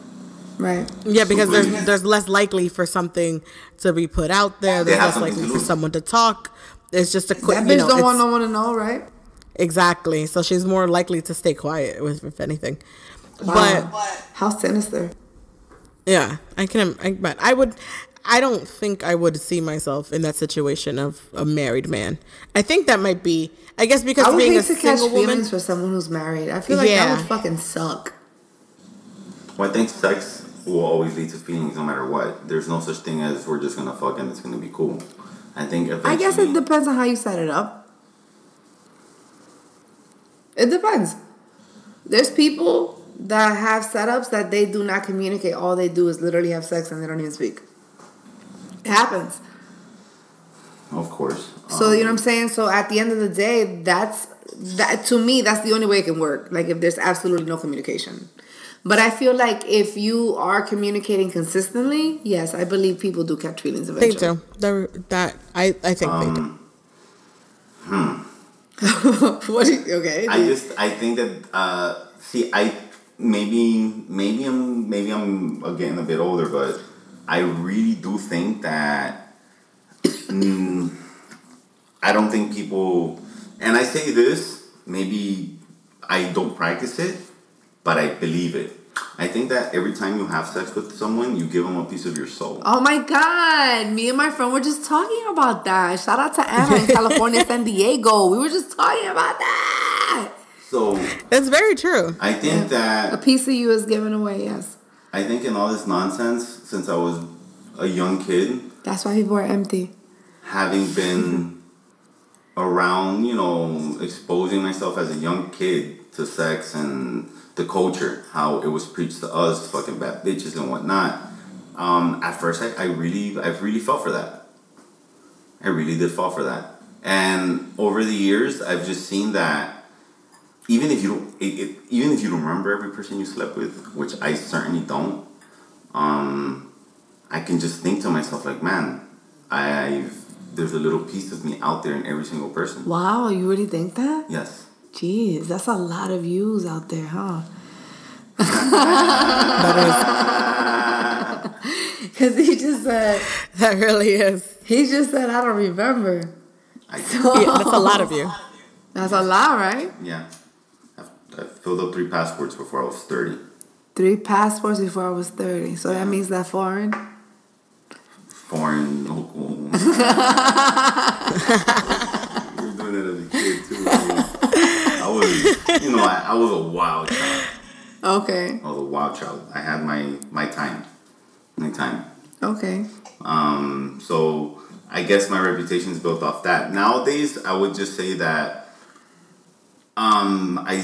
B: Right.
C: Yeah, because
D: Super
C: there's there's less likely for something to be put out there. There's less likely for someone to talk. It's just a quick.
B: That
C: you
B: bitch
C: know,
B: don't want no one to know, right?
C: Exactly. So she's more likely to stay quiet, with, if anything.
B: Wow.
C: But
B: How sinister.
C: yeah, I can. I, but I would. I don't think I would see myself in that situation of a married man. I think that might be. I guess because
B: I would
C: being a
B: hate to catch
C: single woman.
B: feelings for someone who's married. I feel like that would fucking suck.
D: Well, I think sex will always lead to feelings no matter what. There's no such thing as we're just gonna fuck and it's gonna be cool. I think eventually.
B: I guess it depends on how you set it up. It depends. There's people that have setups that they do not communicate. All they do is literally have sex and they don't even speak. It happens.
D: Of course.
B: So
D: Um,
B: you know what I'm saying? So at the end of the day, that's that to me, that's the only way it can work. Like if there's absolutely no communication. But I feel like if you are communicating consistently, yes, I believe people do catch feelings
C: I think
B: eventually.
C: so. That, that I I think they do.
B: what do you, okay.
D: I just I think that uh, see I maybe maybe I'm maybe I'm getting a bit older, but I really do think that mm, I don't think people and I say this maybe I don't practice it, but I believe it. I think that every time you have sex with someone, you give them a piece of your soul.
B: Oh my God. Me and my friend were just talking about that. Shout out to Anna in California, San Diego. We were just talking about that.
D: So
C: it's very true.
D: I think
B: A
D: that a
B: piece of you is given away, yes.
D: I think in all this nonsense, since I was a young kid,
B: That's why people are empty.
D: having been around, you know, exposing myself as a young kid to sex and the culture, how it was preached to us, fucking bad bitches and whatnot. Um, at first, I, I really, I really fell for that. I really did fall for that. And over the years, I've just seen that even if you don't, it, it, even if you don't remember every person you slept with, which I certainly don't, um, I can just think to myself like, man, I've there's a little piece of me out there in every single person.
B: Wow, you really think that?
D: Yes.
B: Jeez, that's a lot of views out there, huh? Because he just said,
C: That really is.
B: he just said, I don't remember.
D: I,
C: Yeah, that's a lot of you.
B: That's a lot, right?
D: yeah. I've, I filled up three passports before I was 30.
B: Three passports before I was 30. So that means that foreign?
D: Foreign, local. you were doing it as a kid too. I was, you know, I, I was a wild child.
B: Okay,
D: I was a wild child. I had my my time, my time.
B: okay.
D: Um, so I guess my reputation is built off that. Nowadays, I would just say that um, I,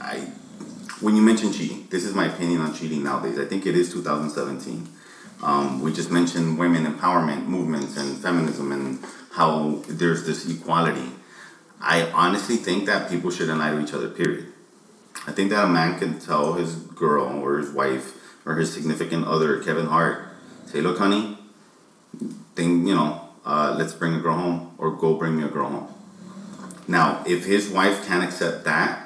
D: I, when you mention cheating, this is my opinion on cheating nowadays. I think it is 2017. Um, we just mentioned women empowerment movements and feminism and how there's this equality. I honestly think that people shouldn't lie to each other. Period. I think that a man can tell his girl or his wife or his significant other, Kevin Hart, say, "Look, honey, thing, you know, uh, let's bring a girl home or go bring me a girl home." Now, if his wife can't accept that,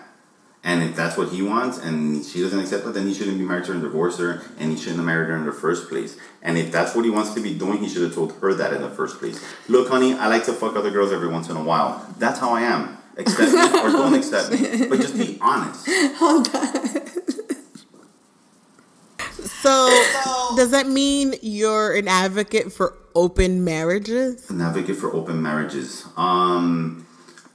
D: and if that's what he wants, and she doesn't accept it, then he shouldn't be married to her and divorce her, and he shouldn't have married her in the first place. And if that's what he wants to be doing, he should have told her that in the first place. Look, honey, I like to fuck other girls every once in a while. That's how I am. Accept me or don't accept me, but just be honest. Hold on.
C: So, does that mean you're an advocate for open marriages?
D: An advocate for open marriages. Um,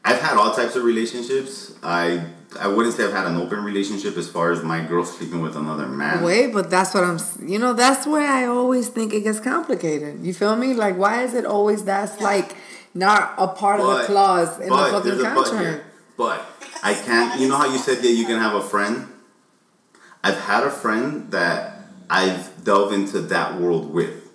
D: I've had all types of relationships. I I wouldn't say I've had an open relationship as far as my girl sleeping with another man.
B: Wait, but that's what I'm. You know, that's where I always think it gets complicated. You feel me? Like, why is it always that's like not a part of the clause in the
D: but
B: fucking
D: there's a but
B: contract?
D: here. But I can't. You know how you said that you can have a friend. I've had a friend that I've delved into that world with,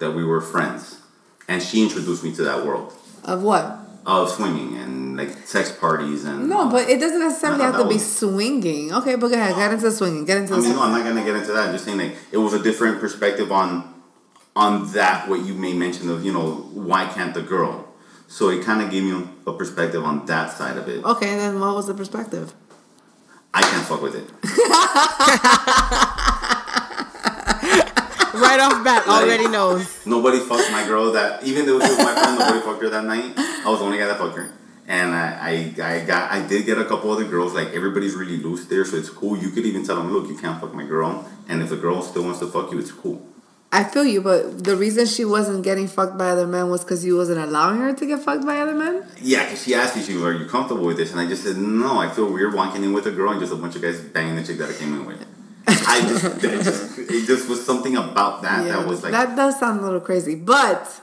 D: that we were friends, and she introduced me to that world
B: Of what?
D: Of swinging and like sex parties and.
B: No, but it doesn't necessarily have to be
D: was-
B: swinging. Okay, but go ahead. Get into swinging. Get into
D: I mean, no,
B: swinging.
D: I'm not gonna get into that. I'm just saying like it was a different perspective on on that what you may mention of you know why can't the girl. So it kind of gave me a perspective on that side of it.
B: Okay, then what was the perspective?
D: I can't fuck with it.
C: Right off bat, already knows.
D: Nobody fucked my girl that even though she was my friend, nobody fucked her that night. I was the only guy that fucked her. And I, I, I got I did get a couple other girls, like everybody's really loose there, so it's cool. You could even tell them, look, you can't fuck my girl. And if the girl still wants to fuck you, it's cool.
B: I feel you, but the reason she wasn't getting fucked by other men was because you wasn't allowing her to get fucked by other men.
D: Yeah, because she asked me, she was, are you comfortable with this? And I just said, no, I feel weird walking in with a girl and just a bunch of guys banging the chick that I came in with. I just, it just, it just was something about that that was like,
B: that does sound a little crazy, but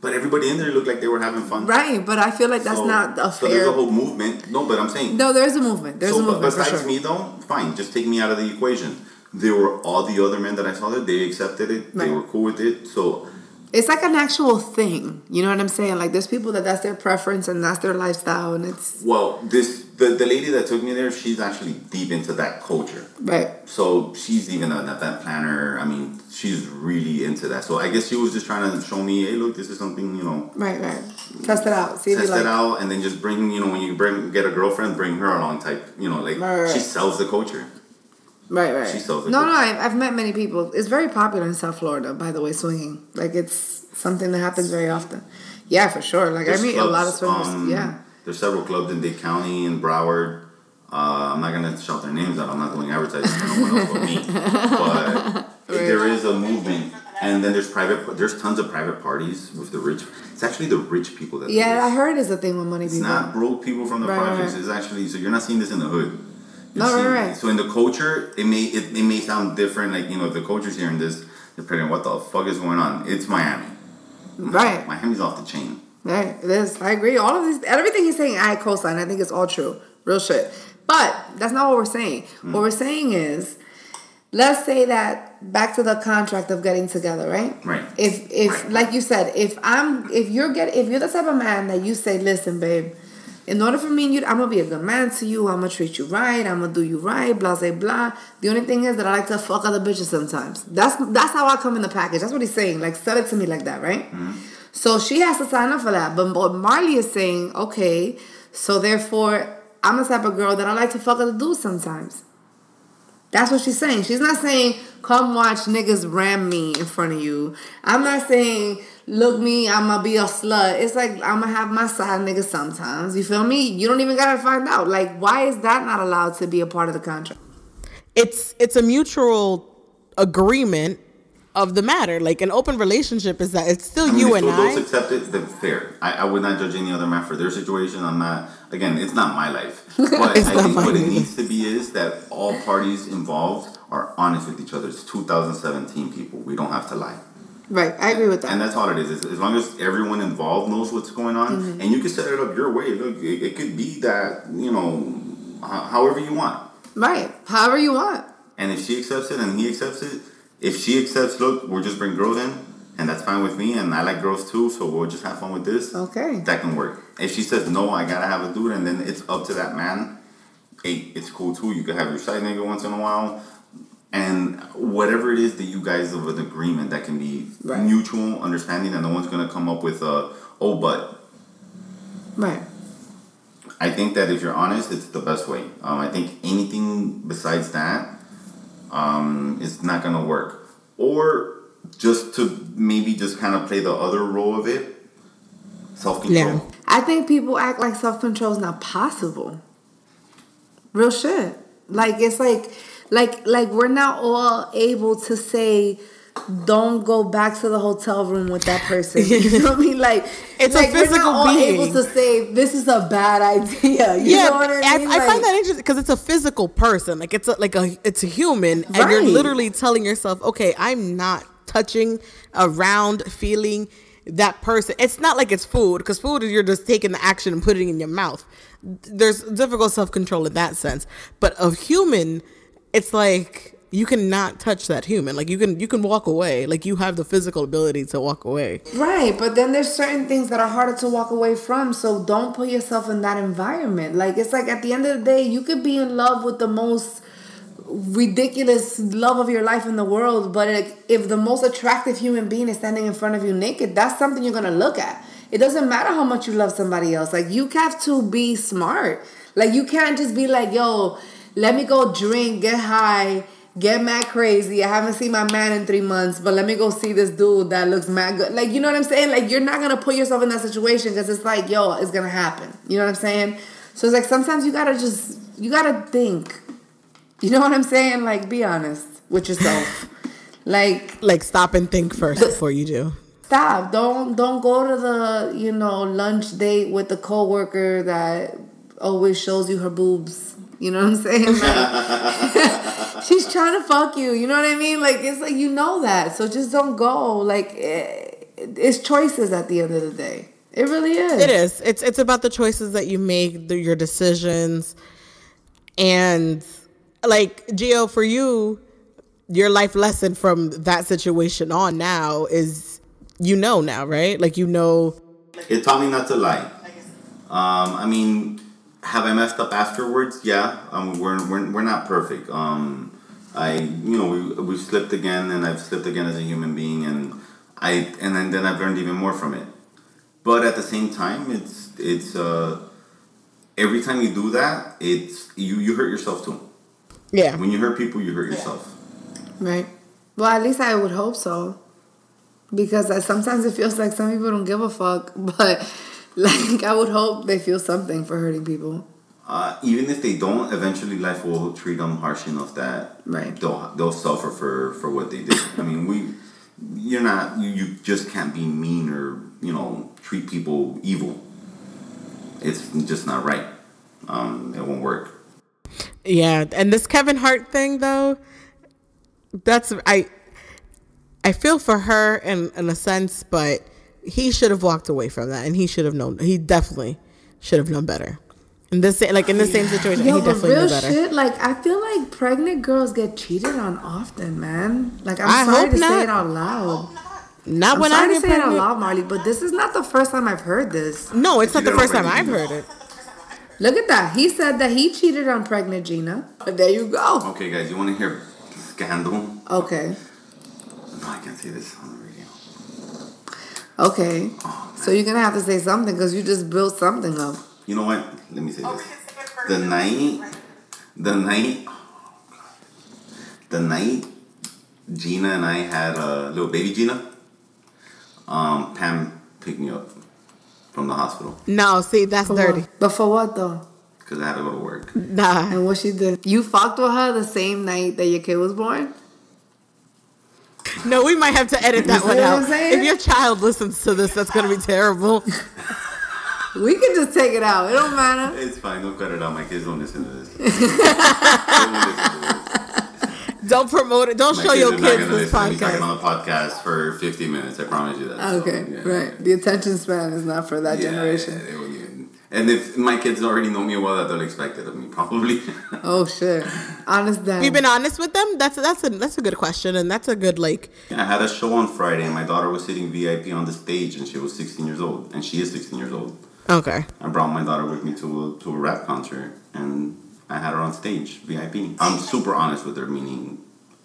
D: but everybody in there looked like they were having fun.
B: right. But I feel like that's
D: So-
B: not a fair.
D: So there's a whole movement. No, but I'm saying,
B: no, there's a movement. There's
D: so,
B: a movement
D: besides
B: sure.
D: me though, fine. Just take me out of the equation. There were all the other men that I saw there. They accepted it. They were cool with it. So
B: It's like an actual thing. You know what I'm saying? Like there's people that that's their preference and that's their lifestyle, and it's
D: well, this the, the lady that took me there. She's actually deep into that culture.
B: right.
D: So she's even an event planner. I mean, she's really into that. So I guess she was just trying to show me, hey, look, this is something you know.
B: Right, right. Test it out. See
D: Test
B: like.
D: it out, and then just bring you know when you bring get a girlfriend, bring her along type. You know, like
B: Right, right,
D: she sells the culture.
B: Right, right.
D: She sells it
B: no,
D: good.
B: no. I've, I've met many people. It's very popular in South Florida, by the way. Swinging, like it's something that happens very often. Yeah, for sure. Like
D: There's
B: I meet a lot of
D: clubs,
B: swingers.
D: um,
B: yeah.
D: There's several clubs in Dade County and Broward. Uh, I'm not gonna shout their names out. I'm not doing advertising for no one else but me. But there is a movement, and then there's private. There's tons of private parties with the rich. It's actually the rich people that.
B: Yeah, I heard it's a thing with money
D: It's
B: people.
D: not broke people from the
B: Right,
D: projects.
B: right.
D: It's actually so you're not seeing this in the hood. You're
B: No, right, right.
D: So in the culture, it may it, it may sound different. Like you know, if the culture's hearing this, they're pretty. What the fuck is going on? It's Miami.
B: Right,
D: Miami's off the chain.
B: Right. It is. I agree. All of these, everything he's saying, I co-sign. I think it's all true, real shit. But that's not what we're saying. What we're saying is, let's say that back to the contract of getting together, right?
D: Right.
B: If if
D: Right.
B: like you said, if I'm if you're get if you're the type of man that you say, listen, babe, in order for me and you, I'm gonna be a good man to you. I'm gonna treat you right. I'm gonna do you right. Blah blah blah. The only thing is that I like to fuck other bitches sometimes. That's that's how I come in the package. That's what he's saying. Like sell it to me like that, right? Mm-hmm. So she has to sign up for that. But what Marley is saying, okay, so therefore I'm the type of girl that I like to fuck other dudes sometimes. That's what she's saying. She's not saying, come watch niggas ram me in front of you. I'm not saying, look me, I'ma be a slut. It's like, I'ma have my side niggas sometimes. You feel me? You don't even gotta find out. Like, why is that not allowed to be a part of the contract?
C: It's it's a mutual agreement of the matter. Like an open relationship is that it's still
D: I mean,
C: you
D: if
C: and
D: those
C: I.
D: accept it, then fair. I, I would not judge any other man for their situation. I'm not. Again, it's not my life. But
C: It's
D: I
C: not
D: think what
C: mine
D: it needs to be is that all parties involved are honest with each other. It's 2017, people. We don't have to lie.
B: Right, I agree with that.
D: And that's all it is. As as long as everyone involved knows what's going on,
B: Mm-hmm.
D: and you can set it up your way. Look, it, it could be that you know, ho- however you want.
B: right, however you want.
D: And if she accepts it and he accepts it, if she accepts, look, we'll just bring girls in. and that's fine with me. And I like girls too, so we'll just have fun with this.
B: Okay.
D: that can work. If she says no, I gotta have a dude, and then it's up to that man. Hey, it's cool too. You can have your side nigga once in a while, and whatever it is that you guys have an agreement that can be
B: Right.
D: mutual understanding, and no one's gonna come up with a oh but.
B: Right.
D: I think that if you're honest, it's the best way. Um, I think anything besides that um, is not gonna work. Or just to maybe just kind of play the other role of it, self control.
C: Yeah.
B: I think people act like self control is not possible. Real shit. Like it's like like like we're not all able to say don't go back to the hotel room with that person. You know what I mean? Like
C: It's a
B: like, we're
C: physical
B: not all
C: being.
B: able to say this is a bad idea. You
C: yeah,
B: know what I mean?
C: I,
B: Like-
C: find that interesting because it's a physical person. Like it's a, like a it's a human, and you're literally telling yourself, okay, I'm not touching, around, feeling that person. It's not like it's food because food is you're just taking the action and putting it in your mouth. There's difficult self control in that sense, but of human, it's like you cannot touch that human. Like you can you can walk away. Like you have the physical ability to walk away.
B: Right, but then there's certain things that are harder to walk away from. So don't put yourself in that environment. Like it's like at the end of the day, you could be in love with the most ridiculous love of your life in the world, but like, if the most attractive human being is standing in front of you naked, that's something you're gonna look at. It doesn't matter how much you love somebody else. Like you have to be smart. Like you can't just be like, yo, let me go drink, get high, get mad crazy. I haven't seen my man in three months, but let me go see this dude that looks mad good. Like, you know what I'm saying? Like, you're not gonna put yourself in that situation because it's like, yo, it's gonna happen. You know what I'm saying? So it's like sometimes you gotta just, you gotta think. You know what I'm saying? Like, be honest with yourself. like,
C: Like stop and think first before you do.
B: stop. Don't don't go to the you know lunch date with the coworker that always shows you her boobs. You know what I'm saying? Like, she's trying to fuck you. You know what I mean? Like it's like you know that, so just don't go. Like eh, it's choices at the end of the day. It really is.
C: It is. It's it's about the choices that you make, the, your decisions, and like Gio, for you, your life lesson from that situation on now is you know now, right? Like you know.
D: It taught me not to lie. Um, I mean, have I messed up afterwards? Yeah. Um, we're, we're, we're not perfect. Um, I, you know, we, we slipped again, and I've slipped again as a human being, and I, and then, then I've learned even more from it. But at the same time, it's it's uh, every time you do that, it's you you hurt yourself too.
C: Yeah.
D: When you hurt people, you hurt yourself.
B: Right. Well, at least I would hope so. Because I, sometimes it feels like some people don't give a fuck, but like I would hope they feel something for hurting people.
D: Uh, even if they don't, eventually life will treat them harsh enough that
B: Right.
D: they'll they'll suffer for for what they did. I mean, we you're not you, you just can't be mean or you know treat people evil. It's just not right. Um, it won't work.
C: Yeah, and this Kevin Hart thing though, that's I I feel for her in in a sense, but he should have walked away from that, and he should have known. He definitely should have known better. In this like in the same situation,
B: Yo,
C: he definitely
B: real
C: knew better.
B: shit, like I feel like pregnant girls get cheated on often, man. Like I'm
C: I
B: sorry
C: hope
B: to say it out loud.
C: Not
B: I'm
C: when I
B: sorry to
C: get
B: say it out loud, Marley, but this is not the first time I've heard this.
C: No, it's not the first time I've heard it.
B: Look at that. He said that he cheated on pregnant Gina. But there you go.
D: Okay, guys, you want to hear scandal?
B: Okay.
D: No, I can't say this on the radio.
B: Okay. So you're gonna have to say something because you just built something up.
D: You know what? Let me say this. The night, the night, the night Gina and I had a little baby Gina, um, Pam picked me up from the hospital
C: No, see, that's
B: For
C: dirty.
B: what? But for what though?
D: because I had to go to work.
C: Nah.
B: And what she did? You fucked with her the same night that your kid was born?
C: No, we might have to edit that
B: You
C: one out. If your child listens to this, that's gonna be terrible.
B: We can just take it out. It don't matter.
D: It's fine. Don't cut it out. My kids don't listen to this. Don't listen to this.
C: Don't promote it. Don't
D: My
C: show your kids
D: gonna
C: this
D: listen talking
C: podcast.
D: on the podcast for 50 minutes. I promise you that. So,
B: Okay,
D: yeah.
B: right. The attention span is not for that
D: Yeah,
B: generation.
D: yeah, they won't even- And if my kids already know me well, that they'll expect it of me, probably.
B: Oh shit. Honest damn.
C: Have been honest with them? That's that's a that's a good question, and that's a good like.
D: I had a show on Friday, and my daughter was sitting VIP on the stage, and she was 16 years old, and she is 16 years old.
C: Okay.
D: I brought my daughter with me to a, to a rap concert, and I had her on stage, VIP. I'm super honest with her, meaning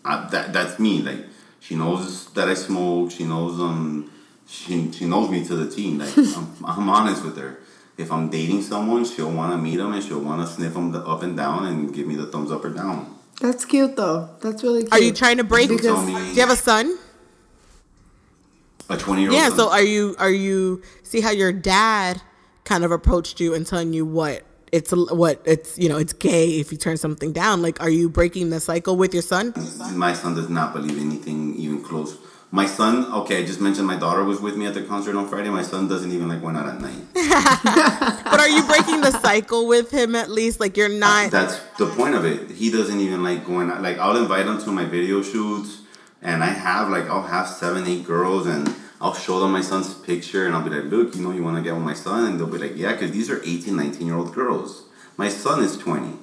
D: I, that that's me. Like she knows that I smoke. She knows um she she knows me to the team. Like I'm, I'm honest with her. If I'm dating someone, she'll want to meet them and she'll want to sniff them up and down and give me the thumbs up or down.
B: That's cute though. That's really cute.
C: Are you trying to break?
D: She'll
C: Do
D: tell
B: Because-
D: me
C: you have a son?
D: a 20 year old.
C: Yeah. So are you are you see how your dad kind of approached you and telling you what it's what it's you know it's gay if you turn something down? Like, are you breaking the cycle with your son?
D: My son does not believe anything even close. My son, okay, I just mentioned my daughter was with me at the concert on Friday. My son doesn't even like went out at night.
C: But are you breaking the cycle with him at least? Like you're uh, not.
D: That's the point of it. He doesn't even like going out. Like I'll invite him to my video shoots, and I have like I'll have seven, eight girls, and I'll show them my son's picture, and I'll be like, look, you know, you want to get with my son, and they'll be like, yeah, because these are 18, 19 year old girls. My son is twenty.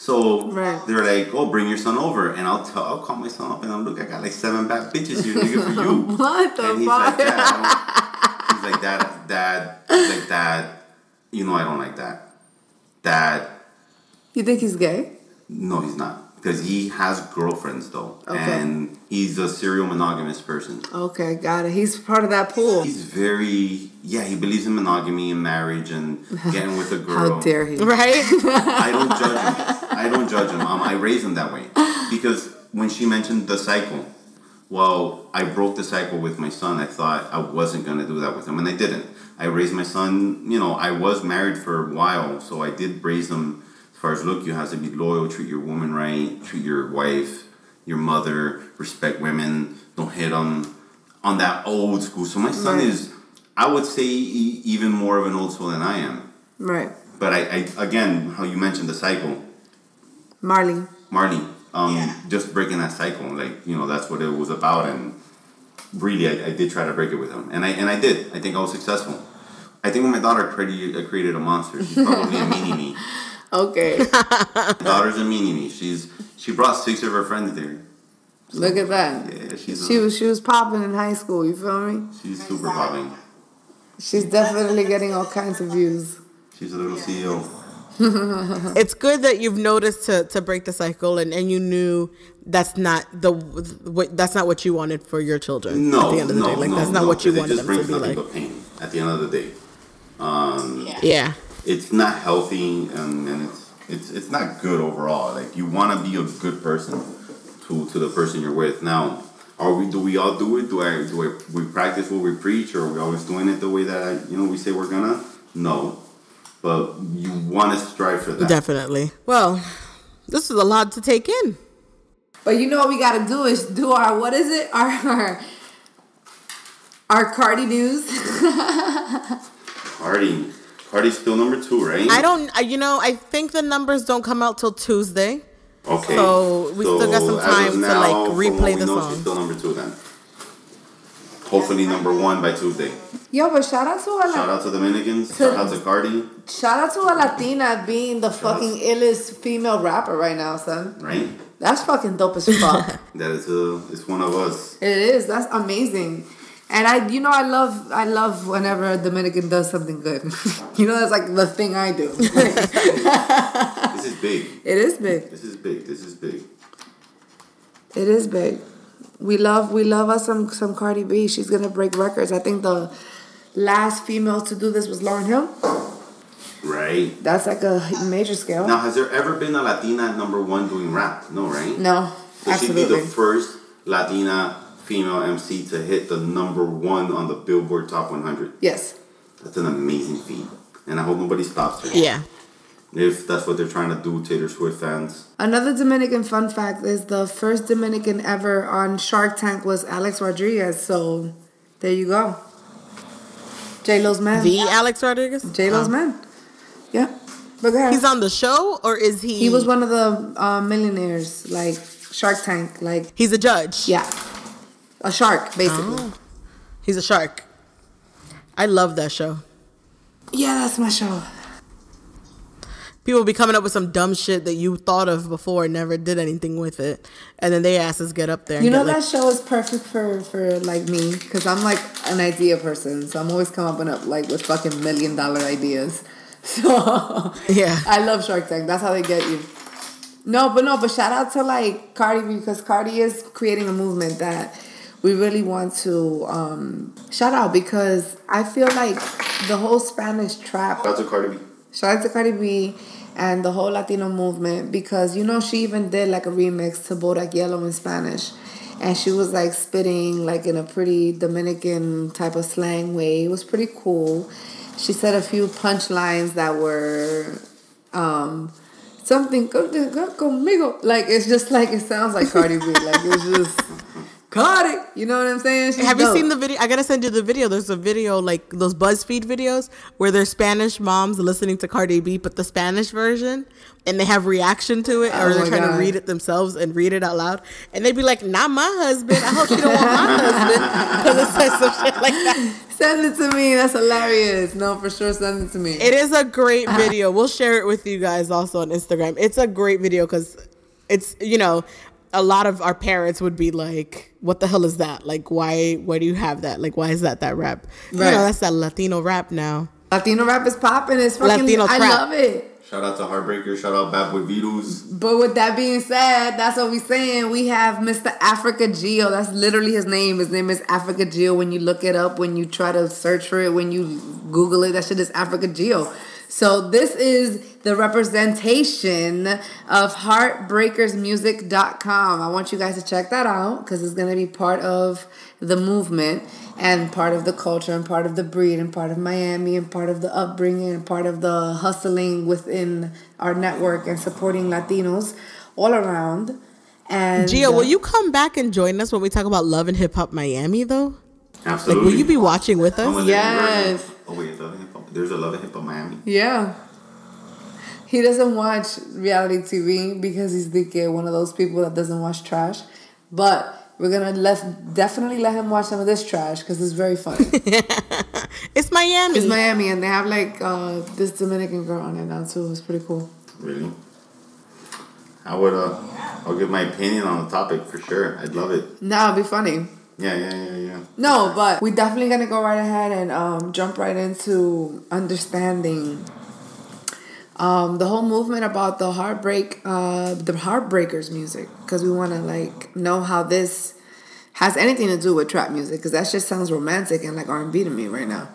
D: So
B: Right.
D: they're like, "Oh, bring your son over," and I'll tell, I'll call my son up, and I'm look, I got like seven bad bitches here, nigga, for you.
B: What the
D: and he's
B: fuck?
D: like, Dad, he's like, Dad, Dad, he's like, Dad, you know I don't like that. Dad,
B: You think he's gay?
D: no, he's not. Because he has girlfriends though,
B: Okay.
D: and he's a serial monogamous person.
B: Okay, got it. He's part of that pool.
D: He's very, yeah, he believes in monogamy and marriage and getting with a girl.
B: How dare he?
C: Right?
D: I don't judge him. I don't judge him. Um, I raise him that way because when she mentioned the cycle, well, I broke the cycle with my son. I thought I wasn't gonna do that with him, and I didn't. I raised my son. You know, I was married for a while, so I did raise him. As far as look, you have to be loyal, treat your woman right, treat your wife, your mother, respect women, don't hit them. On that old school. So my son
B: Right.
D: is, I would say, even more of an old soul than I am.
B: Right.
D: But I, I again, how you mentioned the cycle,
B: Marley.
D: Marley, um, just breaking that cycle, like you know, that's what it was about, and really, I, I did try to break it with him, and I and I did. I think I was successful. I think when my daughter created, uh, created a monster, she's probably a mini me.
B: Okay.
D: My daughter's a mini me. She's she brought six of her friends there.
B: Look at that.
D: Yeah, she's
B: She
D: a,
B: was she was popping in high school. You feel me?
D: she's super popping.
B: She's definitely getting all kinds of views.
D: She's a little CEO.
C: it's good that you've noticed to, to break the cycle and, and you knew that's not the what that's not what you wanted for your children
D: No,
C: at the end of the
D: no,
C: day. Like
D: no,
C: that's not
D: no,
C: what you
D: 'cause
C: wanted
D: It
C: them
D: just
C: to
D: brings
C: be
D: nothing
C: like.
D: but pain at the end of the day. Um,
C: Yeah.
D: it's not healthy and, and it's, it's it's not good overall. Like you want to be a good person to to the person you're with. Now, are we? Do we all do it? Do I? Do I? We practice what we preach, or are we always doing it the way that I, you know we say we're gonna? No, but you want to strive for that.
C: Definitely. Well, this is a lot to take in.
B: But you know what we gotta do is do our what is it? Our our, our Cardi news.
D: Cardi, Cardi's still number two, right?
C: I don't uh, you know, I think the numbers don't come out till Tuesday.
D: Okay.
C: So, we still got some
D: as of
C: time to, like,
D: from what
C: replay
D: we
C: the
D: know,
C: song.
D: She's still number two then. Hopefully number one by Tuesday.
B: Yo, but shout out to a
D: Shout out to Dominicans. Shout out to Cardi.
B: shout out to a Latina being the fucking illest female rapper right now, son.
D: Right.
B: That's fucking dope as fuck.
D: That is a. It's one of us.
B: it is. That's amazing. And I, you know, I love, I love whenever a Dominican does something good. you know, that's like the thing I do.
D: This is big.
B: it is big.
D: This is big. This is big.
B: It is big. We love we love us some some Cardi B. She's gonna break records. I think the last female to do this was Lauryn Hill.
D: Right.
B: That's like a major scale.
D: Now, has there ever been a Latina number one doing rap? No, right?
B: No,
D: So she'd be the first Latina female MC to hit the number one on the Billboard Top 100.
B: Yes.
D: That's an amazing feat. And I hope nobody stops her.
C: Yeah.
D: If that's what they're trying to do, Taylor Swift fans.
B: Another Dominican fun fact is the first Dominican ever on Shark Tank was Alex Rodriguez. So there you go. J Lo's man.
C: The Alex Rodriguez?
B: J Lo's
C: Oh.
B: man. Yeah. But go ahead.
C: He's on the show or is he
B: he was one of the uh, millionaires, like Shark Tank, like
C: He's a judge.
B: yeah, a shark basically.
C: Oh. He's a shark. I love that show.
B: Yeah, that's my show.
C: People be coming up with some dumb shit that you thought of before and never did anything with it, and then they asses get up there. And
B: You know
C: get,
B: that
C: like,
B: show is perfect for for like me because I'm like an idea person, so I'm always coming up like with fucking million dollar ideas. So
C: Yeah.
B: I love Shark Tank. That's how they get you. No, but no, but shout out to like Cardi B because Cardi is creating a movement that we really want to um shout out because I feel like the whole Spanish trap
D: Shout out to Cardi B.
B: Shout out to Cardi B and the whole Latino movement because you know she even did like a remix to Bodak Yellow in Spanish. And she was like spitting like in a pretty Dominican type of slang way. It was pretty cool. She said a few punchlines that were um something go, go conmigo. Like it's just like it sounds like Cardi B. Like it's just Cardi. You know what I'm saying? She's
C: Have you seen the video? I gotta send you the video. There's a video like those BuzzFeed videos where there's Spanish moms listening to Cardi B, but the Spanish version, and they have reaction to it, or
B: Oh
C: they're trying
B: God.
C: to read it themselves and read it out loud, and they'd be like, "Not my husband. I hope you don't want my husband," because it says some shit like that.
B: Send it to me. That's hilarious. No, for sure, send it to me.
C: It is a great uh-huh. video. We'll share it with you guys also on Instagram. It's a great video because it's you know a lot of our parents would be like, "What the hell is that? Like, why? Why do you have that? Like, why is that that rap? You
B: Right.
C: know, that's that Latino rap now."
B: Latino rap is popping. It's fucking.
C: Latino
B: I
C: trap.
B: love it.
D: Shout out to Heartbreaker. Shout out Bad Boy Virus.
B: But with that being said, that's what we're saying. We have Mr. Africa Geo. That's literally his name. His name is Africa Geo. When you look it up, when you try to search for it, when you Google it, that shit is Africa Geo. So this is the representation of heartbreakersmusic.com. I want you guys to check that out because it's going to be part of the movement and part of the culture and part of the breed and part of Miami and part of the upbringing and part of the hustling within our network and supporting Latinos all around. And
C: Gio,
B: uh,
C: will you come back and join us when we talk about love and hip hop Miami though? Like,
D: Absolutely.
C: will you be watching with
D: I'm a
C: us?
D: living
B: Yes.
D: Version. Wait, Love and Hip Hop. There's a Love and Hip Hop Miami.
B: Yeah. He doesn't watch reality TV because he's the one of those people that doesn't watch trash. But we're gonna let definitely let him watch some of this trash because it's very funny.
C: It's Miami.
B: it's Miami and they have like uh, this Dominican girl on it now too. It's pretty cool.
D: Really? I would. Uh, I'll give my opinion on the topic for sure. I'd love it.
B: Now it'll be funny.
D: Yeah, yeah, yeah, yeah.
B: No, but we're definitely gonna go right ahead and um, jump right into understanding um, the whole movement about the heartbreak, uh, the heartbreakers music, because we want to like know how this has anything to do with trap music, because that just sounds romantic and like R and B to me right now.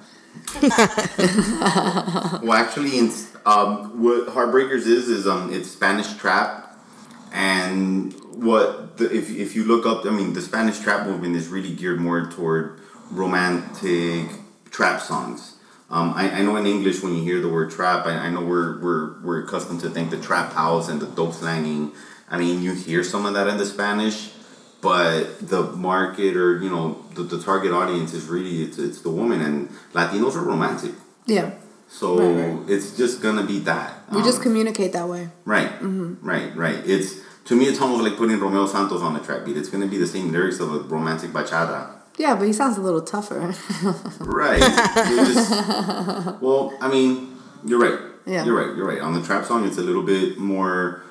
D: Well, actually, in, um, what Heartbreakers is is um, it's Spanish trap, and what the, if if you look up, I mean, the Spanish trap movement is really geared more toward romantic trap songs. Um, I, I know in English when you hear the word trap, I, I know we're, we're we're accustomed to think the trap house and the dope slanging. I mean, you hear some of that in the Spanish, but the market or you know the, the target audience is really it's, it's the woman and Latinos are romantic.
B: Yeah,
D: So
B: Right, right.
D: it's just gonna be that.
B: we just
D: Um,
B: communicate that way.
D: right, right, right. It's to me, it's almost like putting Romeo Santos on the trap beat. It's gonna be the same lyrics of a romantic bachata.
B: Yeah, but he sounds a little tougher.
D: Right. Just- well, I mean, you're right.
B: Yeah.
D: You're right. You're right. On the trap song, it's a little bit more.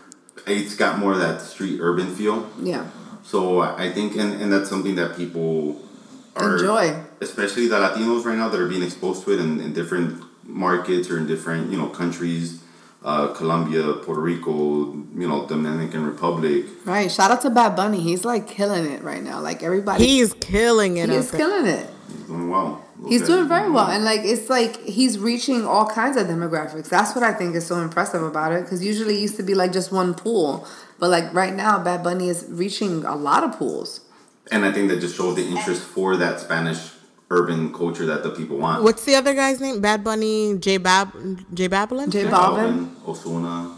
D: It's got more of that street urban feel.
B: yeah,
D: So I think, and, and that's something that people are
B: Enjoy.
D: especially the Latinos right now that are being exposed to it in, in different markets or in different you know countries, uh, Colombia, Puerto Rico, you know Dominican Republic.
B: right. Shout out to Bad Bunny. He's like killing it right now. Like everybody,
C: He's killing it.
B: he's killing it.
D: He's doing well.
B: He's doing very well, and like it's like he's reaching all kinds of demographics. That's what I think is so impressive about it. Because usually it used to be like just one pool, but like right now, Bad Bunny is reaching a lot of pools.
D: And I think that just shows the interest for that Spanish urban culture that the people want.
C: What's the other guy's name? Bad Bunny, J Bab, J Babylon.
B: J
D: J
B: Balvin.
D: Ozuna.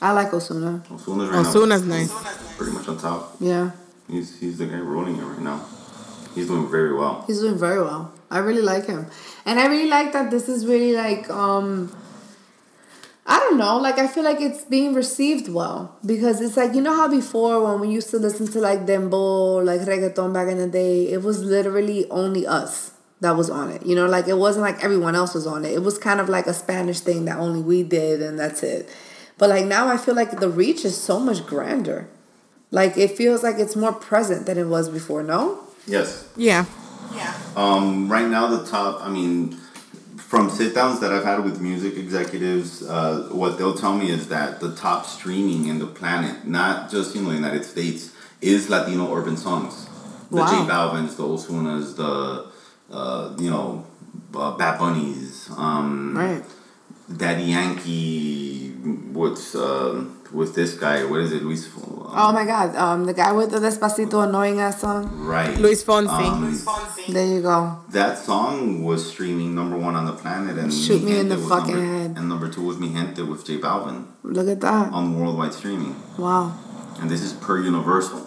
B: I like Ozuna.
D: Ozuna's right
C: Ozuna's
D: now.
C: nice.
D: Pretty much on top.
B: Yeah,
D: He's he's the guy rolling it right now. He's doing very well.
B: he's doing very well. I really like him, and I really like that this is really like um. I don't know, like I feel like it's being received well because it's like you know how before when we used to listen to like dembow, like reggaeton back in the day, it was literally only us. that was on it. You know, like it wasn't like everyone else was on it. It was kind of like a Spanish thing that only we did and that's it. But like now I feel like the reach is so much grander. Like it feels like it's more present than it was before, no?
D: Yes.
C: Yeah. Yeah.
D: Um, right now, the top, I mean, from sit downs that I've had with music executives, uh, what they'll tell me is that the top streaming in the planet, not just, in the United States, is Latino urban songs. The
B: Wow.
D: J Balvin's, the Ozunas, the, uh, you know, uh, Bad Bunnies, um,
B: Right.
D: Daddy Yankee, what's, uh, with this guy, what is it, Luis?
B: Oh my god, um the guy with the Despacito annoying ass song.
D: Right.
C: Luis Fonsi.
D: Um,
B: There you go.
D: That song was streaming number one on the planet, and
B: Shoot me in the fucking
D: number,
B: head.
D: And number two was Mi Gente with J Balvin
B: Look at that.
D: on worldwide streaming,
B: Wow.
D: and this is per Universal.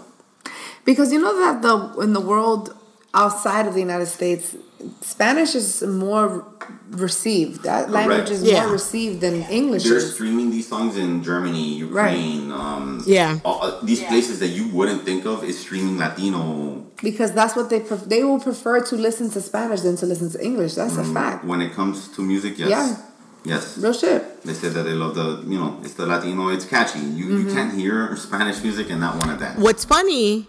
B: Because you know that the in the world outside of the United States, Spanish is more received. That language is
C: Yeah.
B: more received than English
D: They're
B: is.
D: streaming these songs in Germany, Ukraine, um,
C: Yeah.
D: all- uh, these places that you wouldn't think of is streaming Latino.
B: Because that's what they pref- they will prefer to listen to Spanish than to listen to English. That's a fact.
D: When it comes to music, yes,
B: Yeah.
D: yes.
B: Real shit.
D: They said that they love the, you know, it's the Latino. It's catchy. You
B: Mm-hmm.
D: you can't hear Spanish music and not want to dance.
C: What's funny,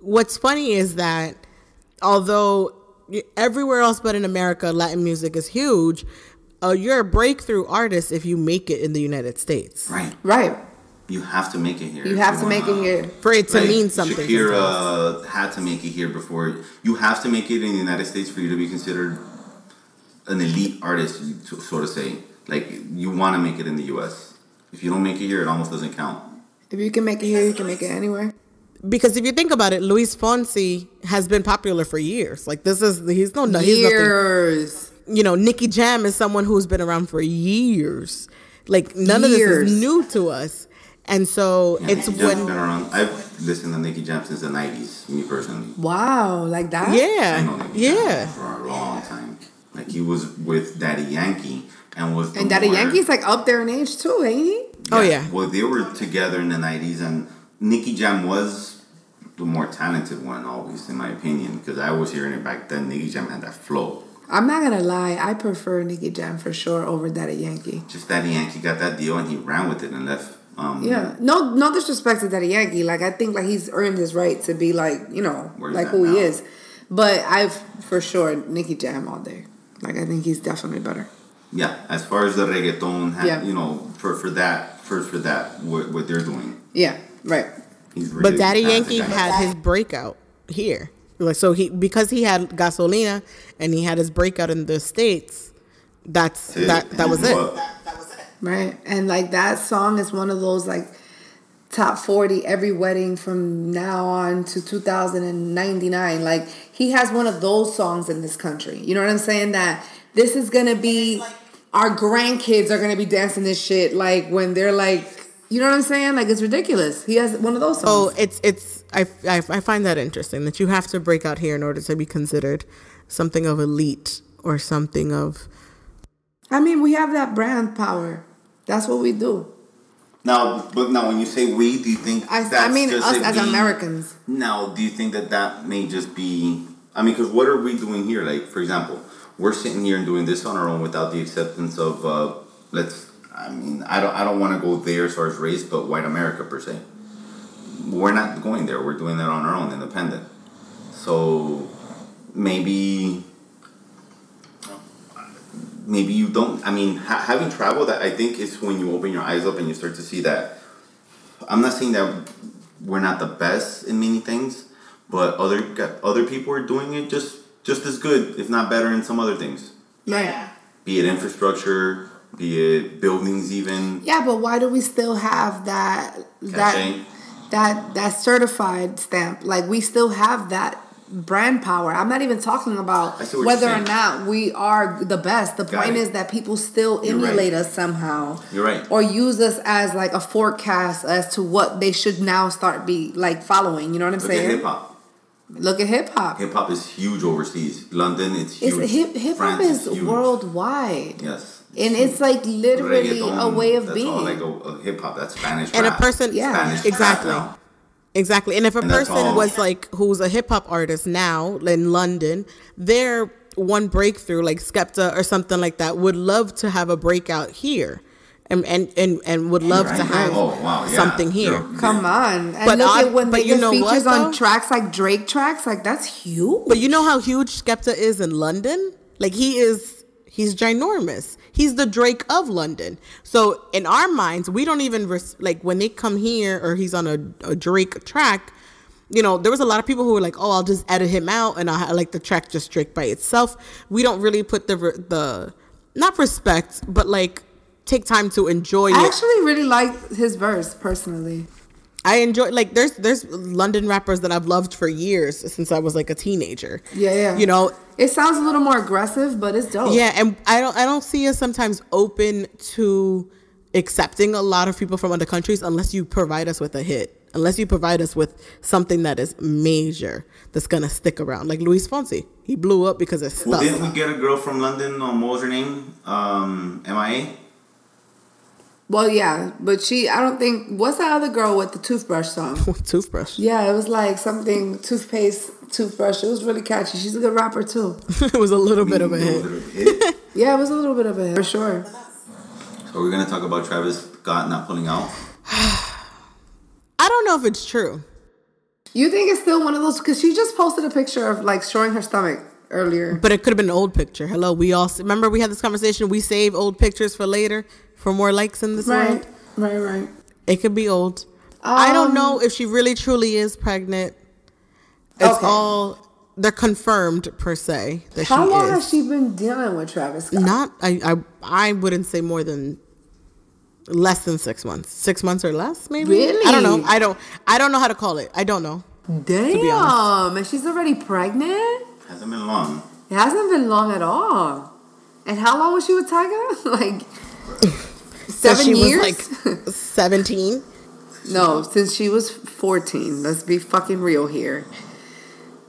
C: what's funny is that although everywhere else but in America, Latin music is huge. Uh, you're a breakthrough artist if you make it in the United States.
D: Right.
B: Right.
D: You have to make it here.
B: You have to make it here.
C: For it to
D: Like,
C: mean something. sometimes.
D: Shakira had to make it here before. You have to make it in the United States for you to be considered an elite artist, so so to say. Like you want to make it in the U.S. If you don't make it here, it almost doesn't count.
B: If you can make it here, you can make it anywhere.
C: Because if you think about it, Luis Fonsi has been popular for years. Like this is he's no no he's nothing.
B: Years.
C: You know, Nicky Jam is someone who's been around for years. Like none of this is new to us. And so it's
D: Nicky
C: when
D: been around. I've listened to Nicky Jam since the '90s. Me personally,
B: Wow, like that.
D: I
C: yeah
D: know Nicky Jam
C: yeah
D: for a long time. Like he was with Daddy Yankee and was
B: And Daddy
D: more-
B: Yankee's like up there in age too, ain't he?
C: Oh, yeah.
D: Well, they were together in the '90s, and Nicky Jam was the more talented one, always, in my opinion, because I was hearing it back then. Nicky Jam had that flow.
B: I'm not gonna lie, I prefer Nicky Jam for sure over Daddy Yankee.
D: Just Daddy Yankee got that deal, and he ran with it and left. Um,
B: Yeah, no, no disrespect to Daddy Yankee. Like I think like he's earned his right to be like you know like who he is. But I've for sure Nicky Jam all day. Like I think he's definitely better.
D: yeah. As far as the reggaeton, ha-
B: Yeah.
D: you know, for for that, for for that, what, what they're doing,
B: Yeah, right.
D: he's really
C: But Daddy Yankee had his breakout here. Like so he because he had Gasolina and he had his breakout in the States, that's
D: It-
C: that that was it.
D: Well,
B: Right. And like that song is one of those like top 40 every wedding from now on to 2099. Like he has one of those songs in this country. You know what I'm saying? That this is going to be our grandkids are going to be dancing this shit like when they're like you know what I'm saying? Like it's ridiculous. He has one of those
C: Oh, it's it's I, I I find that interesting that you have to break out here in order to be considered something of elite or something of
B: I mean, we have that brand power. That's what we do.
D: now, but now, when you say we, do you think
B: I, I mean, us as
D: being-
B: Americans.
D: Now, do you think that that may just be? I mean, because what are we doing here? Like, for example, we're sitting here and doing this on our own without the acceptance of, uh, let's. I mean, I don't. I don't want to go there as far as race, but white America per se. We're not going there. We're doing that on our own, independent. So maybe. Maybe you don't. I mean, ha- having traveled, that I think is when you open your eyes up and you start to see that. I'm not saying that we're not the best in many things, but other other people are doing it just just as good, if not better, in some other things.
B: Right.
D: Be it infrastructure, be it buildings, even.
B: Yeah, but why do we still have that that
D: Cachet.
B: that that certified stamp? Like we still have that brand power. I'm not even talking about
D: I see what
B: whether or not we are the best. The
D: Got
B: point
D: it.
B: is that people still
D: You're right.
B: emulate us somehow.
D: You're right.
B: Or use us as like a forecast as to what they should now start be like following. You know what I'm
D: Look at
B: saying?
D: hip hop.
B: Look at hip hop.
D: Hip hop is huge overseas. London, it's huge.
B: It's hip hip hop is
D: huge.
B: worldwide.
D: Yes.
B: And it's like literally a way of
D: that's
B: being.
D: all like a, a hip hop. That's Spanish.
C: and a person
B: Yeah.
D: Spanish
C: exactly
D: rap
C: exactly and if a
D: And
C: person
D: all.
C: was like who's a hip hop artist now in London they're one breakthrough like Skepta or something like that would love to have a breakout here. And and and, and would love to have
D: Oh, wow, yeah.
C: something here.
D: You're-
B: Come on. And
C: But
B: look
C: odd-
B: at when
C: but
B: they
C: you
B: get
C: know what,
B: features on tracks like Drake tracks, like that's huge.
C: But you know how huge Skepta is in London? Like he is he's ginormous. He's the Drake of London. So in our minds, we don't even res- like when they come here or he's on a, a Drake track. You know, there was a lot of people who were like, "Oh, I'll just edit him out and I like the track just Drake by itself." We don't really put the the not respect, but like take time to enjoy
B: I
C: it.
B: actually really like his verse personally.
C: I enjoy like there's there's London rappers that I've loved for years since I was like a teenager.
B: Yeah, yeah.
C: You know,
B: It sounds a little more aggressive, but it's dope.
C: Yeah, and I don't I don't see us sometimes open to accepting a lot of people from other countries unless you provide us with a hit. Unless you provide us with something that is major that's gonna stick around. Like Luis Fonsi. He blew up because of
D: Well, didn't we get a girl from London? Um, what was her name? Um, MIA.
B: Well, yeah, but she, I don't think, what's that other girl with the toothbrush song?
C: Toothbrush.
B: Yeah, it was like something toothpaste, toothbrush. It was really catchy. She's a good rapper too.
C: it was a little bit of a hit.
D: hit.
B: Yeah, it was a little bit of a hit, for sure.
D: So we're gonna talk about Travis Scott not pulling out.
C: I don't know if it's true.
B: You think it's still one of those? Because she just posted a picture of like showing her stomach earlier.
C: But it could have been an old picture. Hello, we all remember we had this conversation. We save old pictures for later for more likes in this world.
B: Right, right, right.
C: It could be old. I don't
B: Um,
C: know if she really truly is pregnant. It's
B: Okay.
C: all they're confirmed per se that
B: How
C: she
B: long
C: is.
B: has she been dealing with Travis Scott?
C: Not I, I I wouldn't say more than less than six months. Six months or less, maybe.
B: Really?
C: I don't know. I don't I don't know how to call it. I don't know.
B: Damn, and she's already pregnant?
D: Hasn't been long.
B: It hasn't been long at all. And how long was she with Tyga? like
C: So
B: seven
C: she
B: years?
C: was like seventeen.
B: no, since she was 14. Let's be fucking real here.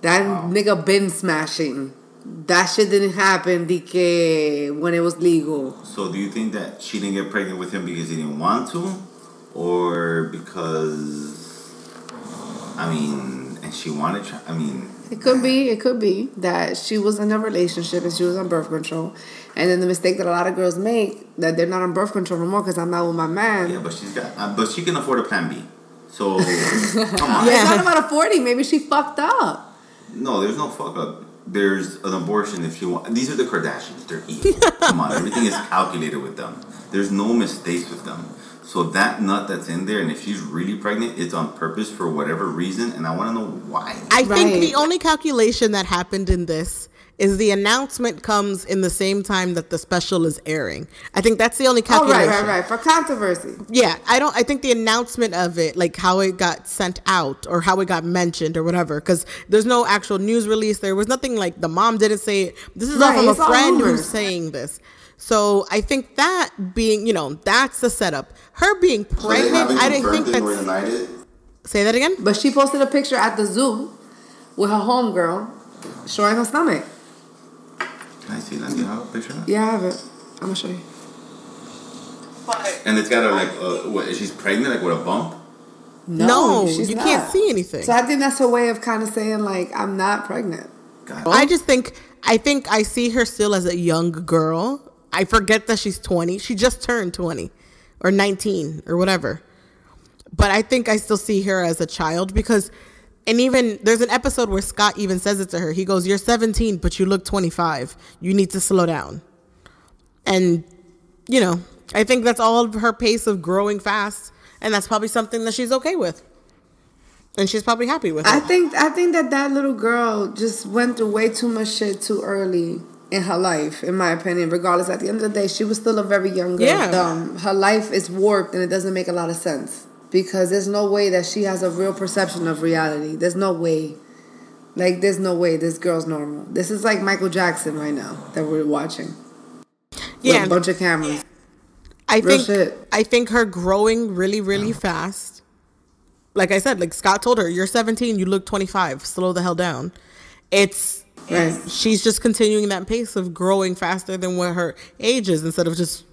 B: That nigga been smashing. That shit didn't happen DK when it was legal.
D: So do you think that she didn't get pregnant with him because he didn't want to, or because I mean, and she wanted? Tra- I mean,
B: It could be, it could be that she was in a relationship and she was on birth control. And then the mistake that a lot of girls make that they're not on birth control no more because I'm not with my man.
D: yeah, but she's got, uh, but she can afford a plan B. So come on.
B: It's not about a 40. Maybe she fucked up.
D: No, there's no fuck up. There's an abortion if you want. These are the Kardashians. They're evil. Come on, everything is calculated with them. There's no mistakes with them. So that nut that's in there, and if she's really pregnant, it's on purpose for whatever reason, and I want to know why.
C: I think the only calculation that happened in this is the announcement comes in the same time that the special is airing. I think that's the only
B: Oh, right, right, right. For controversy.
C: Yeah, I don't. I think the announcement of it, like how it got sent out or how it got mentioned or whatever, because there's no actual news release. There was nothing like the mom didn't say it. This is all
B: Right,
C: from a friend who's saying this. So I think that being, you know, that's the setup. Her being pregnant, I didn't think that's. Say that again.
B: But she posted a picture at the zoo with her homegirl showing her stomach.
D: Can I see that? Do you have a picture? of that?
B: Yeah, I have it. I'm going to show you.
D: And it's got a like, uh, what? is She's pregnant, like with a bump.
C: No,
B: she's
C: you
B: not.
C: can't see anything.
B: So I think that's her way of kind of saying, like, I'm not pregnant.
D: God.
C: I just think I think I see her still as a young girl. I forget that she's 20. She just turned 20 or 19 or whatever. But I think I still see her as a child because and even there's an episode where Scott even says it to her. He goes, "You're 17, but you look 25. You need to slow down." And you know, I think that's all of her pace of growing fast and that's probably something that she's okay with. And she's probably happy with it.
B: I think I think that that little girl just went through way too much shit too early in her life, in my opinion. Regardless, at the end of the day, she was still a very young girl.
C: Yeah.
B: Um, her life is warped, and it doesn't make a lot of sense because there's no way that she has a real perception of reality. There's no way. Like, there's no way this girl's normal. This is like Michael Jackson right now that we're watching.
C: yeah.
B: With a bunch of cameras.
C: I
B: Real
C: think
B: shit.
C: I think her growing really really oh. fast. Like I said, like Scott told her, "You're 17, you look 25. Slow the hell down." It's
B: Right.
C: she's just continuing that pace of growing faster than what her age is instead of just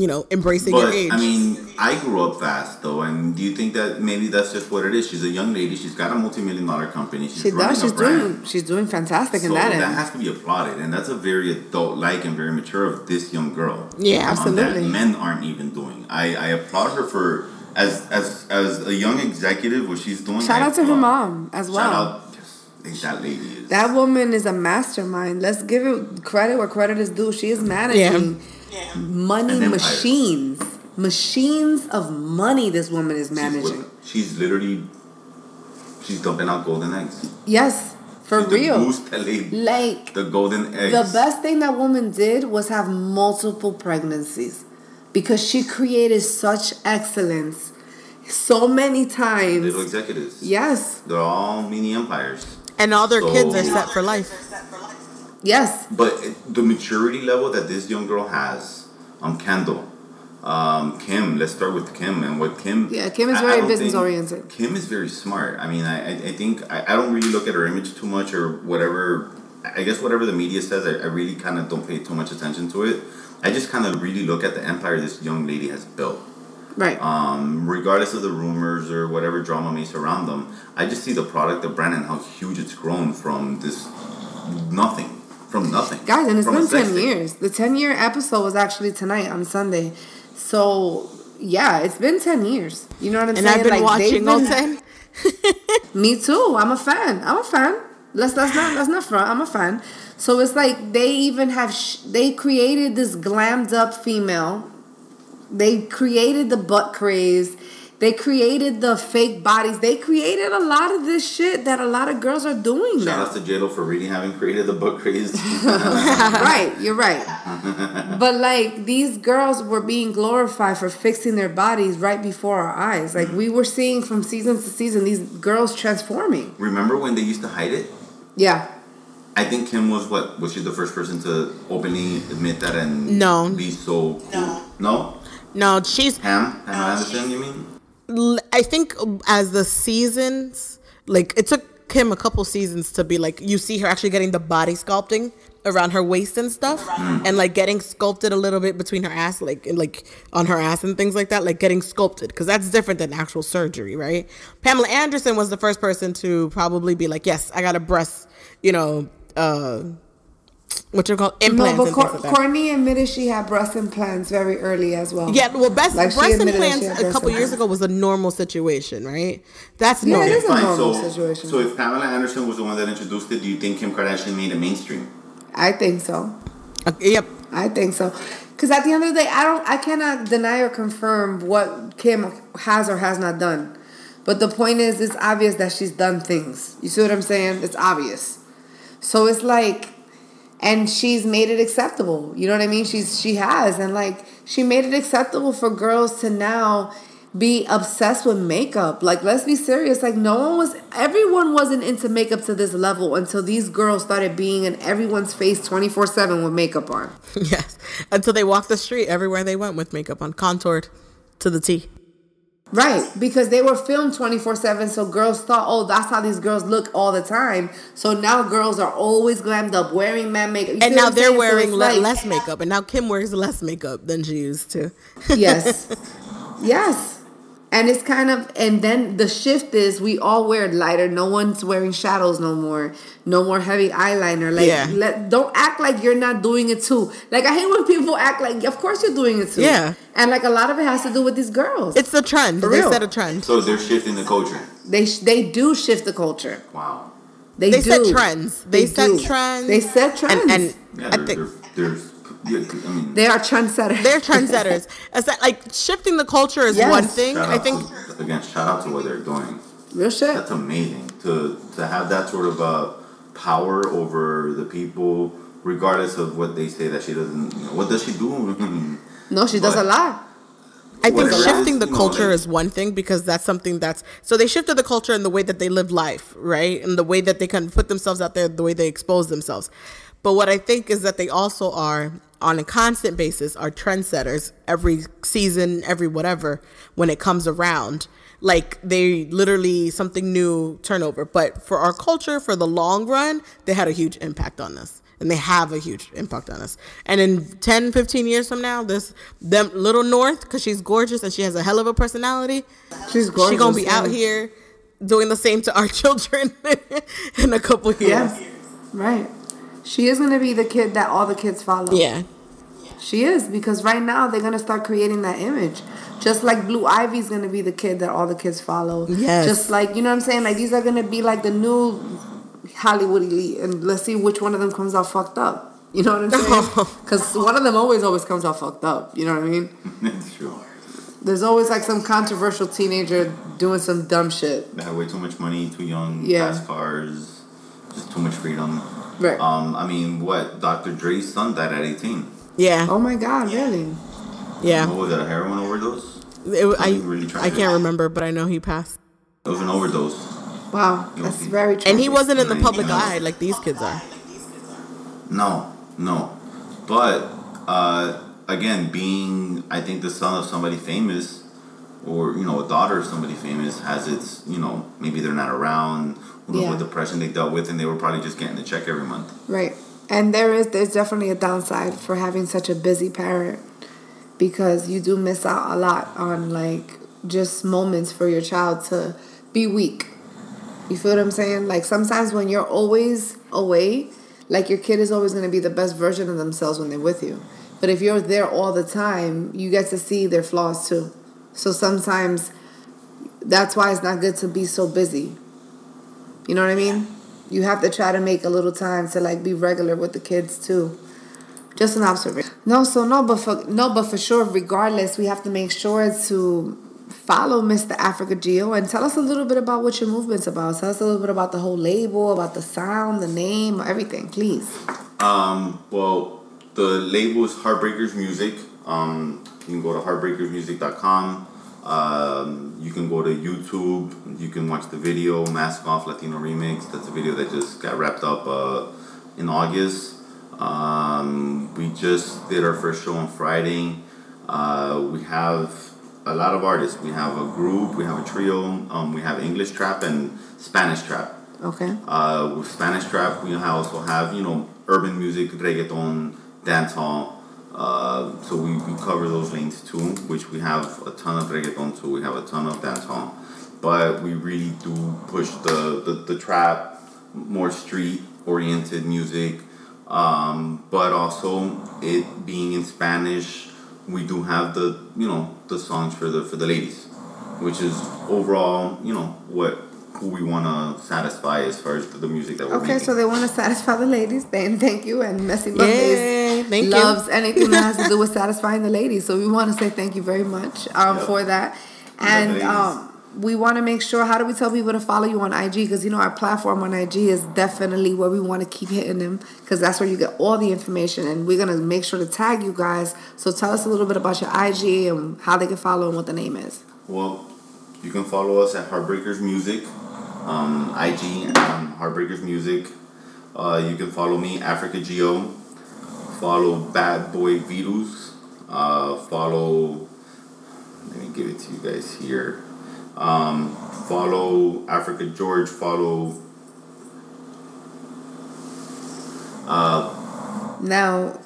C: you know, embracing your
D: But
C: age.
D: I mean, I grew up fast though, and do you think that maybe that's just what it is? She's a young lady. She's got a multi-million dollar company. She's
B: She
D: running
B: does. She's
D: a brand.
B: doing. She's doing fantastic
D: so
B: in that
D: that
B: end.
D: has to be applauded, and that's a very adult-like and very mature of this young girl.
C: Yeah,
D: Um,
B: absolutely.
D: That men aren't even doing. I, I applaud her for as as as a young executive what she's doing.
B: Shout
D: I
B: out to her mom as well.
D: Shout out. Yes, I think that lady is.
B: That woman is a mastermind. Let's give it credit where credit is due. She is managing money
D: An empire.
B: machines. Machines of money this woman is managing.
D: lit- she's literally. She's dumping out golden eggs.
B: Yes, for
D: She's
B: real.
D: The goose that laid
B: Like
D: the golden eggs.
B: the best thing that woman did was have multiple pregnancies because she created such excellence so many times.
D: Little executives.
B: Yes.
D: They're all mini empires.
C: and all their kids are
D: So-
C: set for life.
B: Yes.
D: But the maturity level that this young girl has, um, Kendall, um, Kim. Let's start with Kim and what Kim.
B: Yeah, Kim is very business oriented.
D: Kim is very smart. I mean, I, I, I think I, I don't really look at her image too much or whatever. I guess whatever the media says, I, I really kind of don't pay too much attention to it. I just kind of really look at the empire this young lady has built.
B: Right.
D: Um, regardless of the rumors or whatever drama may surround them, I just see the product, the brand, and how huge it's grown from this nothing, from nothing.
B: Guys, and it's been 10
D: tape.
B: years. The 10 year episode was actually tonight on Sunday. So, yeah, it's been 10 years. You know what I'm
C: And
B: saying?
C: I've been
B: Like,
C: watching
B: they've
C: all ten.
B: Me too. I'm a fan. I'm a fan. Let's let's not let's not front. I'm a fan. So it's like they even have sh- they created this glammed up female. They created the butt craze. They created the fake bodies. They created a lot of this shit that a lot of girls are doing
D: Shout
B: now.
D: out to JLo for really having created the book craze.
B: right, you're right. but like these girls were being glorified for fixing their bodies right before our eyes. Like we were seeing from season to season these girls transforming.
D: Remember when they used to hide it?
B: Yeah.
D: I think Kim was what? Was she the first person to openly admit that and
C: No.
D: be so cool? No.
C: No, she's.
D: Pam? Pam Anderson? You mean?
C: I think as the seasons, like it took him a couple seasons to be like you see her actually getting the body sculpting around her waist and stuff, and like getting sculpted a little bit between her ass, like like on her ass and things like that, like getting sculpted because that's different than actual surgery, right? Pamela Anderson was the first person to probably be like, yes, I got a breast, you know, uh, what you call implants
B: No, but
C: and
B: Cor-
C: like.
B: Kourtney admitted she had breast implants very early as well.
C: Yeah, well, best,
B: Like,
C: breast
B: admitted that she
C: implants
B: had
C: a
B: breast
C: couple years ago was a normal situation, right? That's
B: Yeah, it
C: normal.
B: is a normal
D: so,
B: situation.
D: So if Pamela Anderson was the one that introduced it, do you think Kim Kardashian made it mainstream?
B: I think so.
C: Uh, yep.
B: I think so. Because at the end of the day, I don't, I cannot deny or confirm what Kim has or has not done. But the point is, it's obvious that she's done things. You see what I'm saying? It's obvious. So it's like, and she's made it acceptable. You know what I mean? She's she has, and like she made it acceptable for girls to now be obsessed with makeup. Like, let's be serious. Like, no one was, everyone wasn't into makeup to this level until these girls started being in everyone's face 24 7 with makeup on.
C: Yes. Until they walked the street everywhere they went with makeup on, contoured to the T.
B: Right, because they were filmed 24 7, so girls thought, oh, that's how these girls look all the time. So now girls are always glammed up, wearing man makeup. You
C: And now they're
B: saying?
C: Wearing
B: it's
C: le-
B: like-
C: less makeup. And now Kim wears less makeup than she used to.
B: Yes. yes. And it's kind of, and then the shift is we all wear lighter. No one's wearing shadows no more. No more heavy eyeliner. Like,
C: Yeah.
B: let, don't act like you're not doing it too. Like, I hate when people act like, of course you're doing it too.
C: Yeah.
B: And like a lot of it has to do with these girls.
C: It's the trend.
B: For
C: they
B: real.
C: set a trend.
D: So they're shifting the culture.
B: they sh- they do shift the culture.
D: Wow.
B: They,
C: They
B: do.
C: set trends. They set
B: do.
C: trends.
B: They set trends.
C: And, and
D: Yeah,
C: I
D: there,
C: think
D: there, there's, yeah, I mean,
B: they are trendsetters.
C: they're trendsetters. It's that, like shifting the culture is
B: Yes.
C: one thing.
D: shout
C: I think
D: to, again, shout out to what they're doing.
B: real shit.
D: That's amazing to to have that sort of uh, power over the people, regardless of what they say that she doesn't. You know, what does she do?
B: No, she does a
D: But-
B: lot.
C: I think
D: Whatever
C: shifting
D: is,
C: the
D: you know,
C: culture
D: like-
C: is one thing because that's something that's so they shifted the culture in the way that they live life, right? And the way that they can put themselves out there, the way they expose themselves. But what I think is that they also are on a constant basis are trendsetters every season, every whatever when it comes around. Like they literally something new turnover. But for our culture, for the long run, they had a huge impact on us. and they have a huge impact on us. And in 10, 15 years from now, this them little North, because she's gorgeous and she has a hell of a personality,
B: She's gorgeous.
C: she gonna be out here doing the same to our children in a couple years.
B: Yeah. Right. She is gonna be the kid that all the kids follow.
C: Yeah.
B: She is because right now they're gonna start creating that image. Just like Blue Ivy's gonna be the kid that all the kids follow.
C: Yes.
B: Just like you know what I'm saying. Like these are gonna be like the new Hollywood elite, and let's see which one of them comes out fucked up. You know what I'm saying? Because one of them always always comes out fucked up. You know what I mean?
D: It's true.
B: There's always like some controversial teenager doing some dumb shit.
D: They have way too much money, too young,
B: Yeah.
D: fast cars, just too much freedom.
B: Right.
D: Um, I mean, what? Dr. Dre's son died at 18.
C: Yeah.
B: Oh my God! Really?
C: Yeah.
D: What was it? A heroin overdose?
C: It, I,
D: really
C: I can't remember, but I know he passed.
D: It was an overdose.
B: Wow, that's very. Tragic.
C: And he wasn't in the
D: Nineteen.
C: public eye like these kids are.
D: No, no. But uh, again, being I think the son of somebody famous, or you know, a daughter of somebody famous, has its you know maybe they're not around. Knows
B: Yeah.
D: what depression they dealt with, and they were probably just getting the check every month.
B: Right. And there is there's definitely a downside for having such a busy parent because you do miss out a lot on like just moments for your child to be weak. You feel what I'm saying? Like sometimes when you're always away, like your kid is always going to be the best version of themselves when they're with you. But if you're there all the time, you get to see their flaws too. So sometimes that's why it's not good to be so busy. You know what I mean? You have to try to make a little time to like be regular with the kids too. Just an observation. No, so no, but for no, but for sure, regardless, we have to make sure to follow Mr. Africa Gio and tell us a little bit about what your movement's about. Tell us a little bit about the whole label, about the sound, the name, everything, please.
D: Um, well, the label is Heartbreakers Music. Um, you can go to heartbreakersmusic.com. Um, you can go to YouTube. You can watch the video Mask Off Latino Remix. That's a video that just got wrapped up uh, in August. Um, we just did our first show on Friday. Uh, we have a lot of artists. We have a group, we have a trio, um, we have English trap and Spanish trap.
B: Okay.
D: Uh, with Spanish trap, we also have you know urban music, reggaeton, dancehall. Uh, so we, we cover those lanes too, which we have a ton of reggaeton too. We have a ton of dancehall, but we really do push the the, the trap, more street oriented music. Um, but also it being in Spanish, we do have the you know the songs for the for the ladies, which is overall you know what who we want to satisfy as far as the, the music that we're
B: Okay,
D: making.
B: so they want to satisfy the ladies. Then thank you. And Messy
C: Yay,
B: Mondays
C: thank you.
B: loves anything that has to do with satisfying the ladies. So we want to say thank you very much um,
D: Yep.
B: for that. And um, we want to make sure. How do we tell people to follow you on IG? Because you know our platform on IG is definitely where we want to keep hitting them because that's where you get all the information. And we're gonna make sure to tag you guys. So tell us a little bit about your IG and how they can follow and what the name is.
D: Well, you can follow us at Heartbreakers Music, um, IG um, Heartbreakers Music. Uh, you can follow me, Africa Geo. Follow Bad Boy Virux. Uh, follow. Let me give it to you guys here. Um, follow Africa George. Follow. Uh,
B: Now,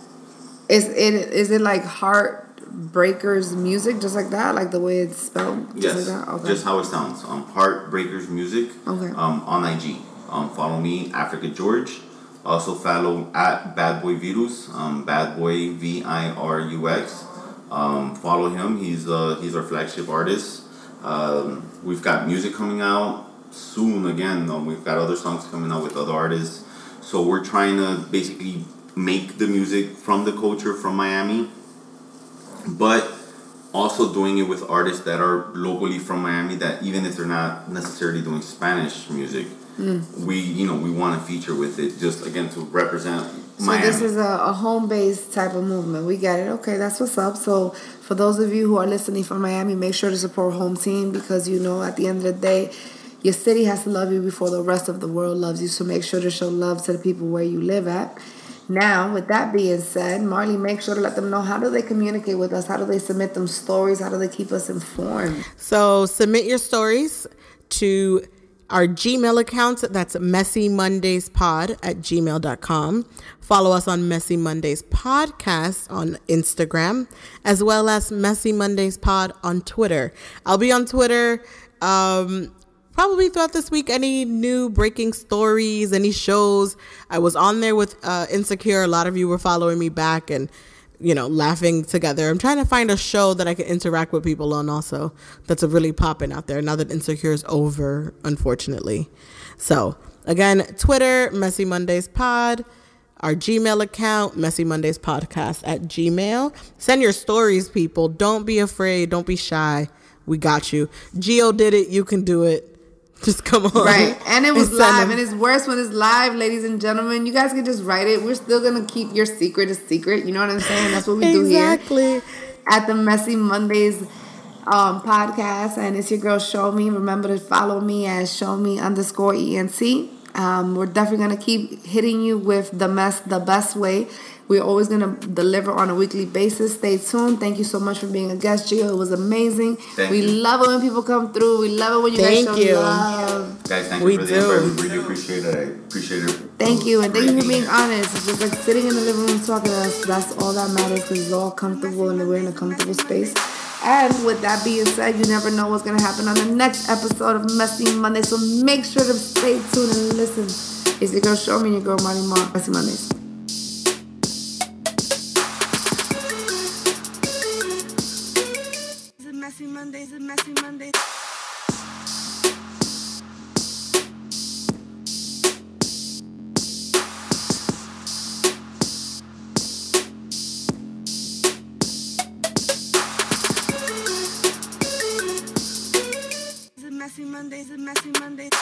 B: is it is it like Heartbreakers music, just like that, like the way it's spelled, just
D: Yes,
B: like that? Okay.
D: just how it sounds. Um, Heartbreakers Music.
B: Okay.
D: Um, on IG. Um, follow me, Africa George. Also follow at Bad Boy Virux. Um, Bad Boy V I R U X. Um, follow him. He's uh he's our flagship artist. Um, we've got music coming out soon. Again, um, we've got other songs coming out with other artists. So we're trying to basically make the music from the culture from Miami, but also doing it with artists that are locally from Miami that even if they're not necessarily doing Spanish music, Mm. we you know we want to feature with it just again to represent
B: So
D: Miami.
B: this is a, a home based type of movement. We get it. Okay, that's what's up. So for those of you who are listening from Miami, make sure to support home team because you know at the end of the day, your city has to love you before the rest of the world loves you. So make sure to show love to the people where you live at. Now, with that being said, Marley, make sure to let them know how do they communicate with us? How do they submit them stories? How do they keep us informed?
C: So submit your stories to our Gmail account. That's messymondayspod at gmail.com. Follow us on Messy Mondays Podcast on Instagram, as well as Messy Mondays Pod on Twitter. I'll be on Twitter um, probably throughout this week. Any new breaking stories, any shows. I was on there with uh, Insecure. A lot of you were following me back and you know, laughing together. I'm trying to find a show that I can interact with people on also that's a really popping out there now that Insecure is over, unfortunately. So, again, Twitter, Messy Mondays Pod, our Gmail account, Messy Mondays Podcast at Gmail. Send your stories, people. Don't be afraid. Don't be shy. We got you. Gio did it. You can do it. Just come on.
B: Right. And it was
C: send
B: live. And it's worse when it's live, ladies and gentlemen. You guys can just write it. We're still going to keep your secret a secret. You know what I'm saying? That's what we do here
C: Exactly.
B: at the Messy Mondays um, podcast. And it's your girl, Show Me. Remember to follow me as Show Me underscore ENT. Um, we're definitely going to keep hitting you with the mess the best way. We're always going to deliver on a weekly basis. Stay tuned. Thank you so much for being a guest, Gio. It was amazing.
D: Thank
B: we
D: you.
B: love it when people come through. We love it when you
C: Thank
B: guys show
C: you.
B: love.
D: Guys, thank
C: We
D: you for
C: do.
D: the invite. We really appreciate it. I appreciate it.
B: Thank you, and thank you for being honest. It's just like sitting in the living room talking to us. That's all that matters because it's all comfortable and we're in a comfortable space. And with that being said, you never know what's gonna happen on the next episode of Messy Monday. So make sure to stay tuned and listen. It's your girl Show Me and your girl Marty Mar. Messy Mondays.
A: Mondays, a messy Mondays. Messy Mondays, a messy Mondays.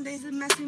A: Mondays, a messy